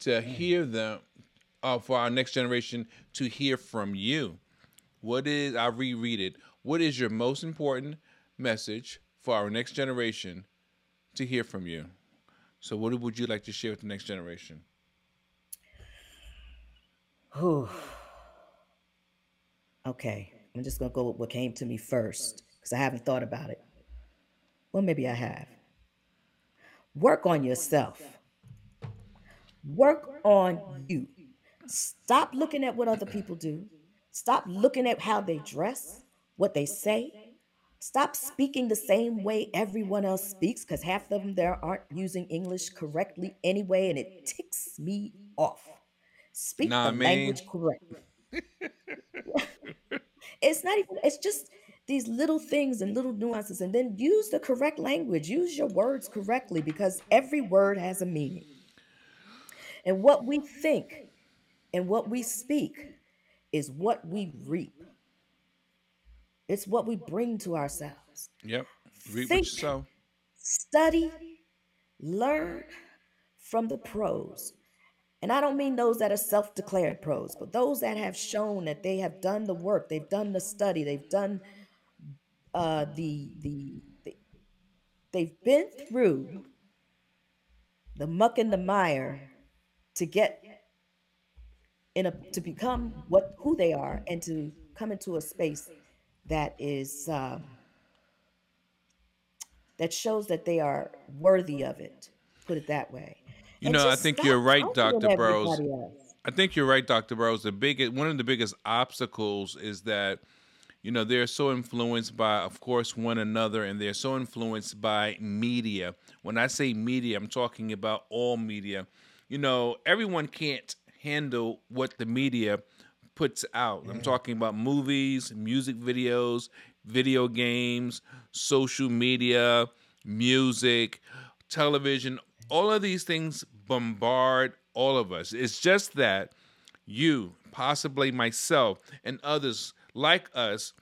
[SPEAKER 1] to hear them, uh, for our next generation to hear from you. What is, I'll reread it. What is your most important message for our next generation to hear from you? So, what would you like to share with the next generation?
[SPEAKER 3] Whew. Okay, I'm just to go with what came to me first because I haven't thought about it. Well, maybe I have. Work on yourself. Work on you. Stop looking at what other people do. Stop looking at how they dress, what they say. Stop speaking the same way everyone else speaks because half of them there aren't using English correctly anyway, and it ticks me off. Speak nah, the man. language correctly. it's not even, it's just these little things and little nuances, and then use the correct language. Use your words correctly because every word has a meaning. And what we think and what we speak is what we reap. It's what we bring to ourselves.
[SPEAKER 1] Yep. Reap think, so.
[SPEAKER 3] Study, learn from the pros, And I don't mean those that are self declared pros, but those that have shown that they have done the work, they've done the study, they've done uh, the, the, the, they've been through the muck and the mire to get in a to become what who they are and to come into a space that is um, that shows that they are worthy of it. Put it that way.
[SPEAKER 1] You
[SPEAKER 3] And
[SPEAKER 1] know, I think you're right, Dr. Burrows. I think you're right, Dr. Burrows. The biggest one of the biggest obstacles is that you know they're so influenced by of course one another and they're so influenced by media. When I say media, I'm talking about all media. You know, everyone can't handle what the media puts out. I'm talking about movies, music videos, video games, social media, music, television. All of these things bombard all of us. It's just that you, possibly myself, and others like us,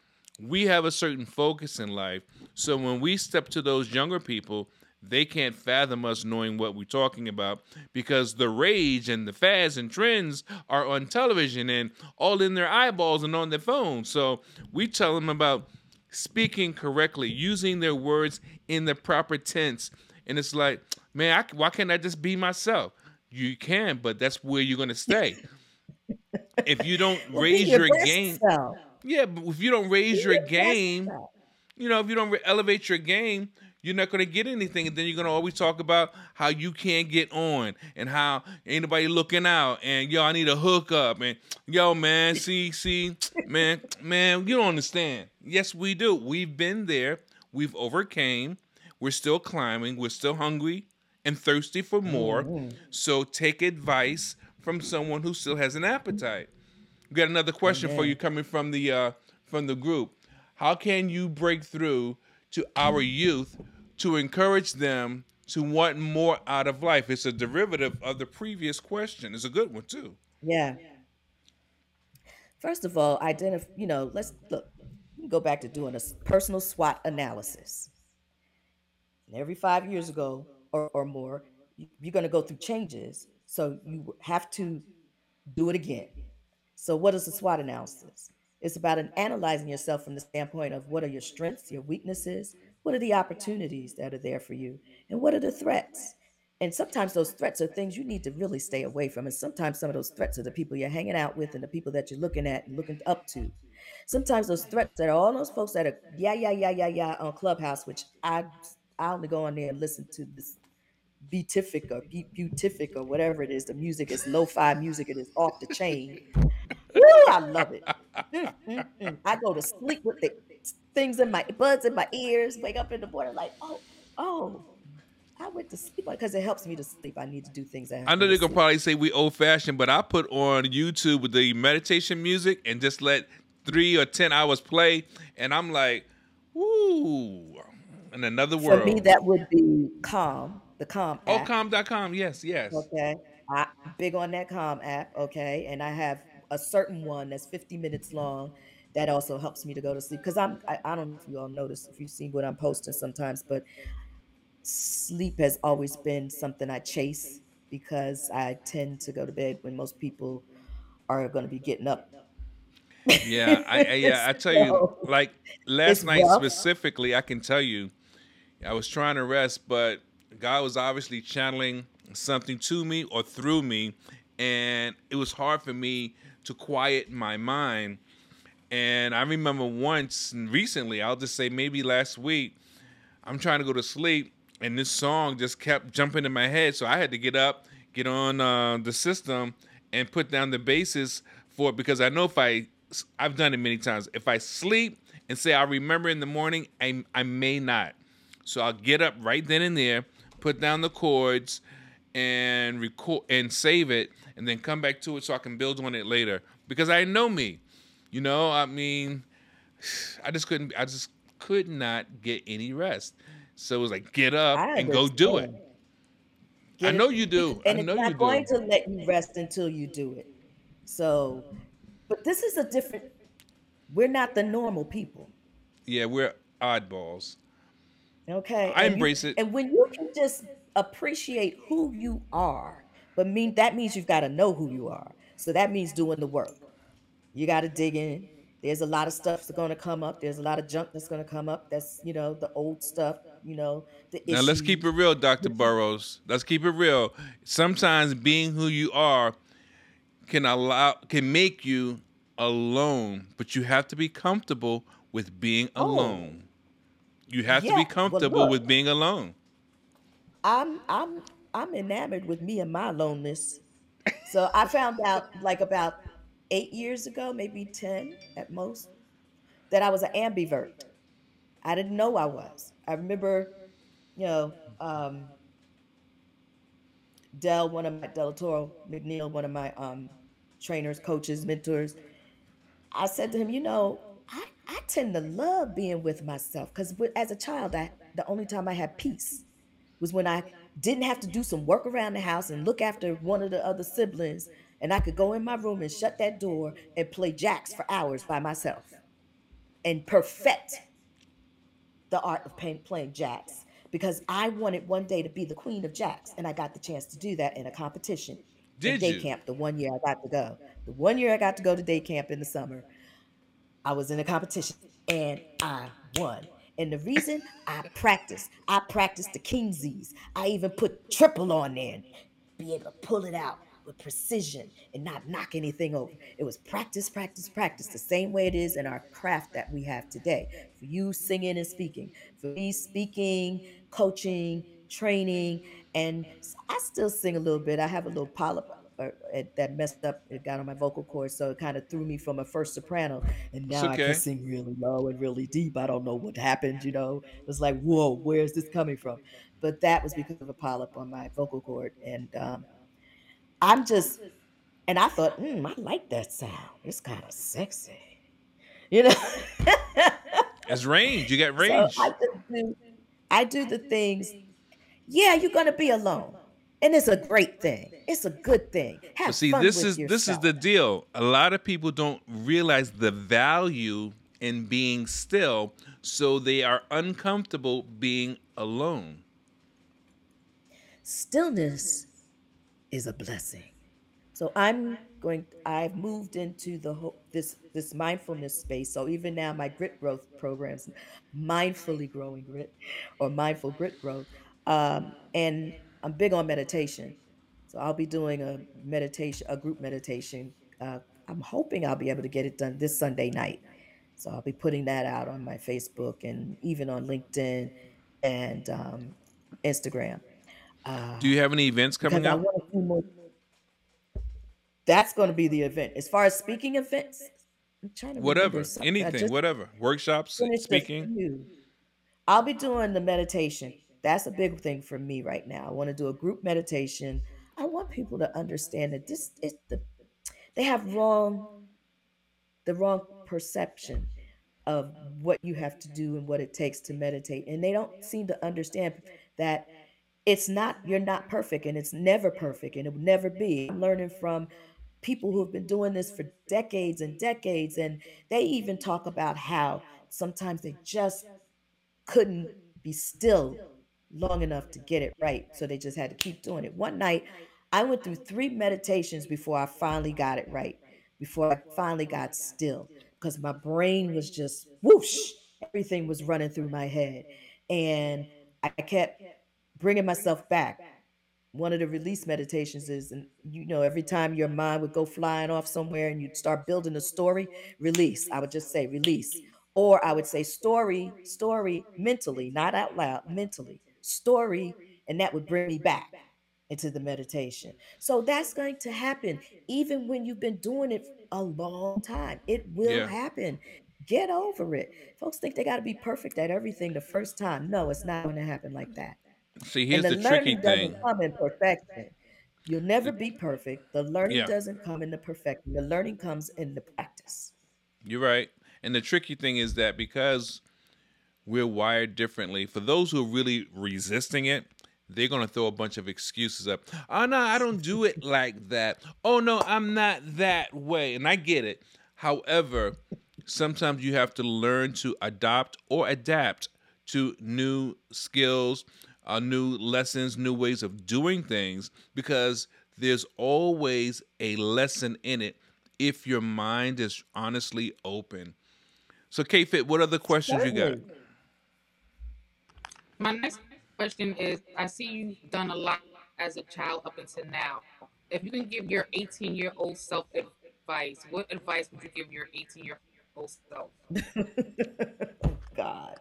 [SPEAKER 1] we have a certain focus in life. So when we step to those younger people, they can't fathom us knowing what we're talking about because the rage and the fads and trends are on television and all in their eyeballs and on their phones. So we tell them about speaking correctly, using their words in the proper tense. And it's like, man, I, why can't I just be myself? You can, but that's where you're going to stay. if you don't
[SPEAKER 3] Well,
[SPEAKER 1] raise
[SPEAKER 3] your
[SPEAKER 1] your game,
[SPEAKER 3] self.
[SPEAKER 1] yeah, but if you don't
[SPEAKER 3] Be
[SPEAKER 1] raise your
[SPEAKER 3] your
[SPEAKER 1] game,
[SPEAKER 3] self.
[SPEAKER 1] you know, if you don't re- elevate your game, you're not going to get anything. And then you're going to always talk about how you can't get on and how ain't nobody looking out. And yo, I need a hookup. And yo, man, see, see, man, man, you don't understand. Yes, we do. We've been there. We've overcame. We're still climbing. We're still hungry and thirsty for more.
[SPEAKER 3] Mm-hmm.
[SPEAKER 1] So take advice from someone who still has an appetite. We got another question for you coming from the uh, from the group. How can you break through to our youth to encourage them to want more out of life? It's a derivative of the previous question. It's a good one too.
[SPEAKER 3] Yeah. First of all, identify, you know, let's look, go back to doing a personal SWOT analysis. And every five years ago or, or more, you- you're going to go through changes. So you have to do it again. So, what is a SWOT analysis? It's about an analyzing yourself from the standpoint of what are your strengths, your weaknesses, what are the opportunities that are there for you, and what are the threats. And sometimes those threats are things you need to really stay away from. And sometimes some of those threats are the people you're hanging out with and the people that you're looking at and looking up to. Sometimes those threats are all those folks that are yeah, yeah, yeah, yeah, yeah on Clubhouse, which I I only go on there and listen to this beatific or be- beatific or whatever it is. The music is lo-fi music. It is off the chain. Woo, I love it. I go to sleep with the things in my buds in my ears. Wake up in the morning like, oh, oh, I went to sleep because it helps me to sleep. I need to do things that
[SPEAKER 1] I know they
[SPEAKER 3] to
[SPEAKER 1] could probably say we old fashioned, but I put on YouTube with the meditation music and just let three or ten hours play, and I'm like, woo, in another world.
[SPEAKER 3] For me, that would be Calm, the Calm
[SPEAKER 1] oh,
[SPEAKER 3] app.
[SPEAKER 1] calm.com. Yes, yes.
[SPEAKER 3] Okay. I big on that Calm app. Okay. And I have a certain one that's 50 minutes long that also helps me to go to sleep. Because I'm I, I don't know if you all notice if you've seen what I'm posting sometimes, but sleep has always been something I chase because I tend to go to bed when most people are going to be getting up.
[SPEAKER 1] Yeah, I, I yeah, I tell you, like last night
[SPEAKER 3] rough.
[SPEAKER 1] specifically, I can tell you, I was trying to rest, but God was obviously channeling something to me or through me, and it was hard for me to quiet my mind. And I remember once recently, I'll just say maybe last week, I'm trying to go to sleep, and this song just kept jumping in my head. So I had to get up, get on uh, the system, and put down the basis for it because I know if I, I've done it many times. If I sleep and say I remember in the morning, I, I may not. So I'll get up right then and there, put down the chords, and record and save it, and then come back to it so I can build on it later. Because I know me, you know. I mean, I just couldn't. I just could not get any rest. So it was like get up and go do it.
[SPEAKER 3] understand.
[SPEAKER 1] I
[SPEAKER 3] Get it?
[SPEAKER 1] know you do.
[SPEAKER 3] And
[SPEAKER 1] I
[SPEAKER 3] it's
[SPEAKER 1] know
[SPEAKER 3] not
[SPEAKER 1] you
[SPEAKER 3] going
[SPEAKER 1] do.
[SPEAKER 3] to let you rest until you do it. So, but this is a different, we're not the normal people.
[SPEAKER 1] Yeah, we're oddballs.
[SPEAKER 3] Okay.
[SPEAKER 1] I
[SPEAKER 3] and you-
[SPEAKER 1] embrace it.
[SPEAKER 3] And when you can just appreciate who you are But mean that means you've got to know who you are. So that means doing the work. You got to dig in. There's a lot of stuff that's going to come up. There's a lot of junk that's going to come up. That's you know the old stuff. You know the
[SPEAKER 1] Now let's keep it real, Dr. Burrows. Let's keep it real. Sometimes being who you are can allow can make you alone, but you have to be comfortable with being
[SPEAKER 3] Oh,
[SPEAKER 1] alone. You have to
[SPEAKER 3] yeah.
[SPEAKER 1] be
[SPEAKER 3] Well,
[SPEAKER 1] comfortable
[SPEAKER 3] look,
[SPEAKER 1] with being alone.
[SPEAKER 3] I'm I'm I'm enamored with me and my aloneness. So I found out like about eight years ago, maybe ten at most, that I was an ambivert. I didn't know I was. I remember, you know, um, Dell, one of my Del Toro McNeil, one of my um, trainers, coaches, mentors. I said to him, you know, I, I tend to love being with myself because as a child, I, the only time I had peace was when I didn't have to do some work around the house and look after one of the other siblings, and I could go in my room and shut that door and play jacks for hours by myself and perfect the art of playing, playing jacks because I wanted one day to be the queen of jacks, and I got the chance to do that in a competition
[SPEAKER 1] Did
[SPEAKER 3] day
[SPEAKER 1] you?
[SPEAKER 3] camp. The one year I got to go, the one year I got to go to day camp in the summer, I was in a competition and I won. And the reason I practice, I practice the Kingsies. I even put triple on there be able to pull it out with precision and not knock anything over. It was practice, practice, practice, the same way it is in our craft that we have today. For you singing and speaking, for me speaking, coaching, training, and I still sing a little bit. I have a little polyp uh, it- that messed up. It got on my vocal cords, so it kind of threw me from a first soprano, and now I can sing really low and really deep. I don't know what happened. You know, it was like, whoa, where is this coming from? But that was because of a polyp on my vocal cord, and um, I'm just, and I thought, hmm, I like that sound. It's kind of sexy, you know.
[SPEAKER 1] That's range. You got
[SPEAKER 3] so
[SPEAKER 1] range.
[SPEAKER 3] I do, I do the things. Yeah, you're gonna be alone, and it's a great thing. It's a good thing.
[SPEAKER 1] But
[SPEAKER 3] Have
[SPEAKER 1] see,
[SPEAKER 3] fun
[SPEAKER 1] this is this is the deal. A lot of people don't realize the value in being still, so they are uncomfortable being alone.
[SPEAKER 3] Stillness is a blessing. So I'm going. I've moved into the whole, this this mindfulness space. So even now, my grit growth programs, mindfully growing grit, or mindful grit growth, um, and I'm big on meditation. So I'll be doing a meditation, a group meditation. Uh, I'm hoping I'll be able to get it done this Sunday night. So I'll be putting that out on my Facebook and even on LinkedIn and um, Instagram uh,
[SPEAKER 1] Do you have any events coming up?
[SPEAKER 3] want to see more. That's going to be the event. As far as speaking events, I'm trying to
[SPEAKER 1] Whatever, anything, whatever. Workshops, speaking.
[SPEAKER 3] I'll be doing the meditation. That's a big thing for me right now. I want to do a group meditation. I want people to understand that this is the they have wrong the wrong perception of what you have to do and what it takes to meditate and they don't seem to understand that it's not you're not perfect and it's never perfect and it will never be i'm learning from people who have been doing this for decades and decades and they even talk about how sometimes they just couldn't be still long enough to get it right. So they just had to keep doing it. One night, I went through three meditations before I finally got it right, before I finally got still, because my brain was just whoosh, everything was running through my head. And I kept bringing myself back. One of the release meditations is, and you know, every time your mind would go flying off somewhere and you'd start building a story, release. I would just say release. Or I would say story, story mentally, not out loud, mentally, story, and that would bring me back into the meditation. So that's going to happen even when you've been doing it a long time. It will
[SPEAKER 1] Yeah.
[SPEAKER 3] happen. Get over it. Folks think they got to be perfect at everything the first time. No, it's not going to happen like that.
[SPEAKER 1] See,
[SPEAKER 3] And
[SPEAKER 1] here's
[SPEAKER 3] the
[SPEAKER 1] the tricky
[SPEAKER 3] learning
[SPEAKER 1] thing.
[SPEAKER 3] doesn't come in perfection. You'll never be perfect. The learning
[SPEAKER 1] Yeah.
[SPEAKER 3] doesn't come in the perfection. The learning comes in the practice.
[SPEAKER 1] You're right. And the tricky thing is that because we're wired differently, for those who are really resisting it, they're going to throw a bunch of excuses up. Oh, no, I don't do it like that. Oh, no, I'm not that way. And I get it. However, sometimes you have to learn to adopt or adapt to new skills, uh, new lessons, new ways of doing things, because there's always a lesson in it if your mind is honestly open. So, K Fit, what other questions you got?
[SPEAKER 2] My next question is I see you've done a lot as a child up until now. If you can give your 18 year old self advice, what advice would you give your 18 year old self?
[SPEAKER 3] oh, God.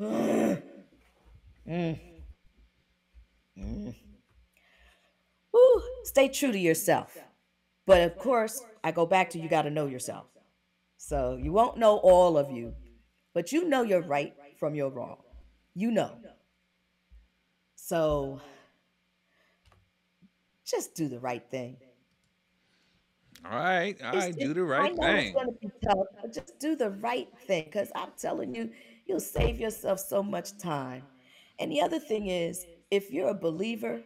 [SPEAKER 3] mm. Mm. Woo. Stay true to yourself. But of course, I go back to you got to know yourself. So you won't know all of you, but you know your right from your wrong. You know. So just do the right thing.
[SPEAKER 1] All right, all right, do the right I thing. It's gonna be
[SPEAKER 3] tough, but just do the right thing, because I'm telling you, you'll save yourself so much time. And the other thing is, if you're a believer,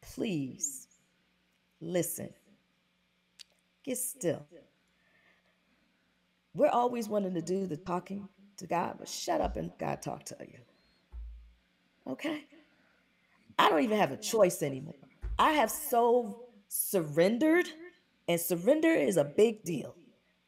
[SPEAKER 3] please listen. Get still. We're always wanting to do the talking to God, but shut up and God talk to you. Okay? I don't even have a choice anymore. I have so surrendered, and surrender is a big deal.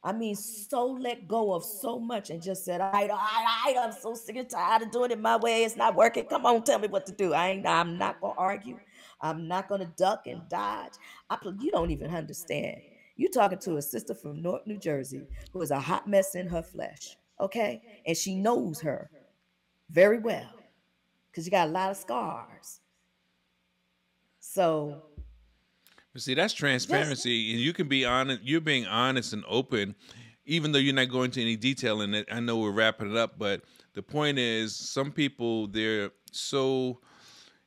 [SPEAKER 3] I mean, so let go of so much and just said, all right, I'm so sick and tired of doing it my way. It's not working. Come on, tell me what to do. I ain't, I'm not gonna argue. I'm not gonna duck and dodge. I, you don't even understand. You talking to a sister from North New Jersey who is a hot mess in her flesh, okay? And she knows her very well because you got a lot of scars. So
[SPEAKER 1] See, that's transparency, and you can be honest. You're being honest and open, even though you're not going into any detail in it. I know we're wrapping it up, but the point is, some people they're so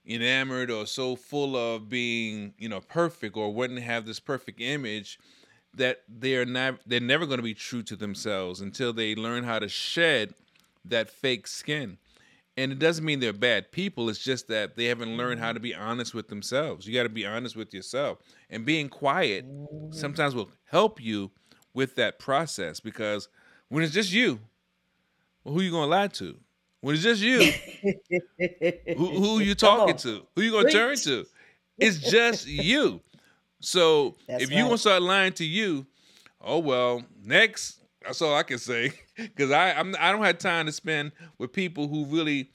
[SPEAKER 1] enamored or so full of being, you know, perfect or wanting to have this perfect image that they're not. They're never going to be true to themselves until they learn how to shed that fake skin. And it doesn't mean they're bad people it's just that they haven't learned how to be honest with themselves. You got to be honest with yourself. And being quiet sometimes will help you with that process because when it's just you well, who you gonna lie to? When it's just you who, who you talking to? Who are you gonna turn to? It's just you so That's if you gonna start lying to you oh well next that's all I can say. Because I I'm, I don't have time to spend with people who really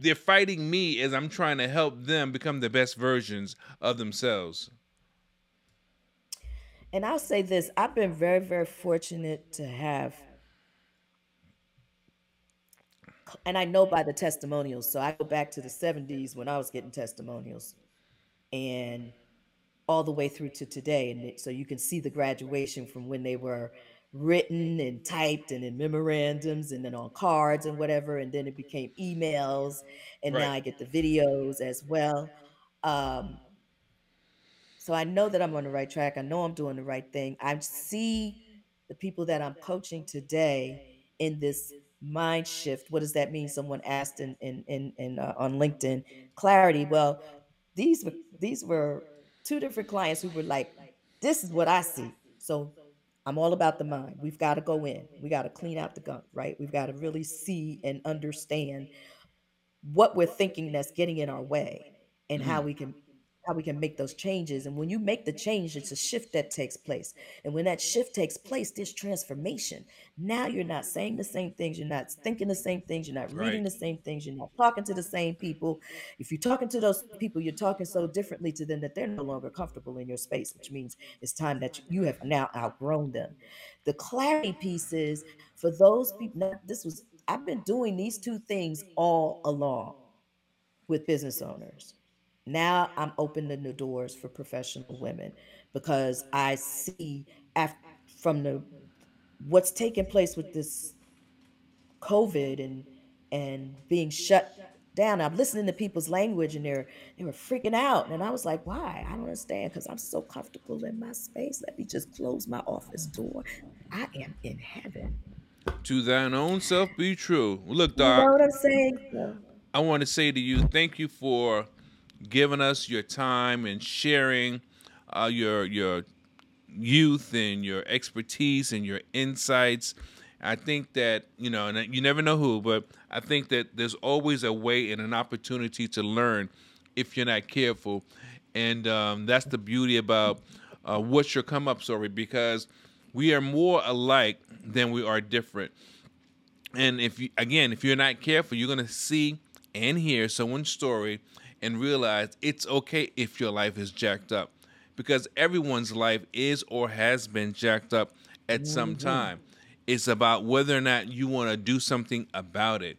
[SPEAKER 1] they're fighting me as I'm trying to help them become the best versions of themselves.
[SPEAKER 3] And I'll say this: I've been very very fortunate to have. And I know by the testimonials. So I go back to the 70s when I was getting testimonials and all the way through to today. And so you can see the graduation from when they were written and typed and in memorandums and then on cards and whatever and then it became emails and right. now i get the videos as well. Um, so i know that i'm on the right track. I know i'm doing the right thing. I see the people that i'm coaching today in this mind shift. What does that mean? Someone asked in in in, in uh, on linkedin. Clarity. Well these were these were two different clients who were like this is what i see so I'm all about the mind. We've got to go in. We got to clean out the gunk, right? We've got to really see and understand what we're thinking that's getting in our way and mm-hmm. how we can how we can make those changes. And when you make the change, it's a shift that takes place. And when that shift takes place, there's transformation. Now you're not saying the same things, you're not thinking the same things, you're not reading right. the same things, you're not talking to the same people. If you're talking to those people, you're talking so differently to them that they're no longer comfortable in your space, which means it's time that you have now outgrown them. The clarity piece is for those people, now, this was, I've been doing these two things all along with business owners now I'm opening the doors for professional women because I see after, from the what's taking place with this COVID and and being shut down. I'm listening to people's language and they're they were freaking out. And I was like, why? I don't understand because I'm so comfortable in my space. Let me just close my office door. I am in heaven.
[SPEAKER 1] To thine own self be true. Look, Doc.
[SPEAKER 3] You know what I'm saying?
[SPEAKER 1] I want to say to you, thank you for giving us your time and sharing uh, your your youth and your expertise and your insights. I think that you know, and you never know who, but I think that there's always a way and an opportunity to learn if you're not careful, and um, that's the beauty about uh, what's your come up story because we are more alike than we are different. And if you again, if you're not careful, you're gonna see and hear someone's story and realize it's okay if your life is jacked up because everyone's life is or has been jacked up at mm-hmm. some time. It's about whether or not you want to do something about it.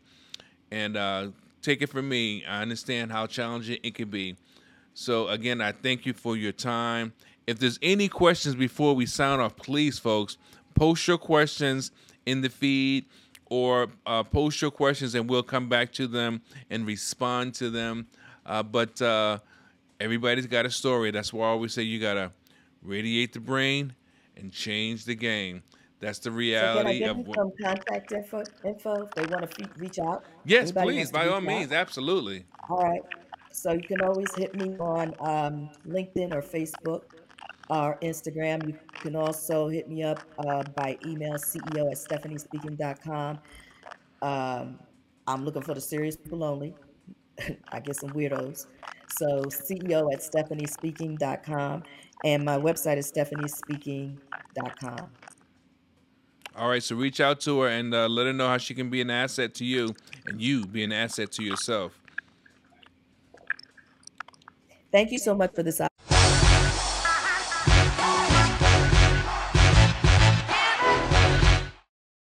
[SPEAKER 1] And uh, take it from me, I understand how challenging it can be. So, again, I thank you for your time. If there's any questions before we sign off, please, folks, post your questions in the feed or uh, post your questions and we'll come back to them and respond to them. Uh, but uh, everybody's got a story. That's why I always say you got to radiate the brain and change the game. That's the reality
[SPEAKER 3] so of what. Some contact info, info if they want to reach out.
[SPEAKER 1] Yes, Anybody please, by all means, out? absolutely.
[SPEAKER 3] All right. So you can always hit me on um, LinkedIn or Facebook or Instagram. You can also hit me up uh, by email, CEO at stephaniespeaking.com. Um, I'm looking for the serious people only. I get some weirdos. So CEO at stephaniespeaking.com. And my website is stephaniespeaking.com.
[SPEAKER 1] All right, so reach out to her and uh, let her know how she can be an asset to you and you be an asset to yourself.
[SPEAKER 3] Thank you so much for this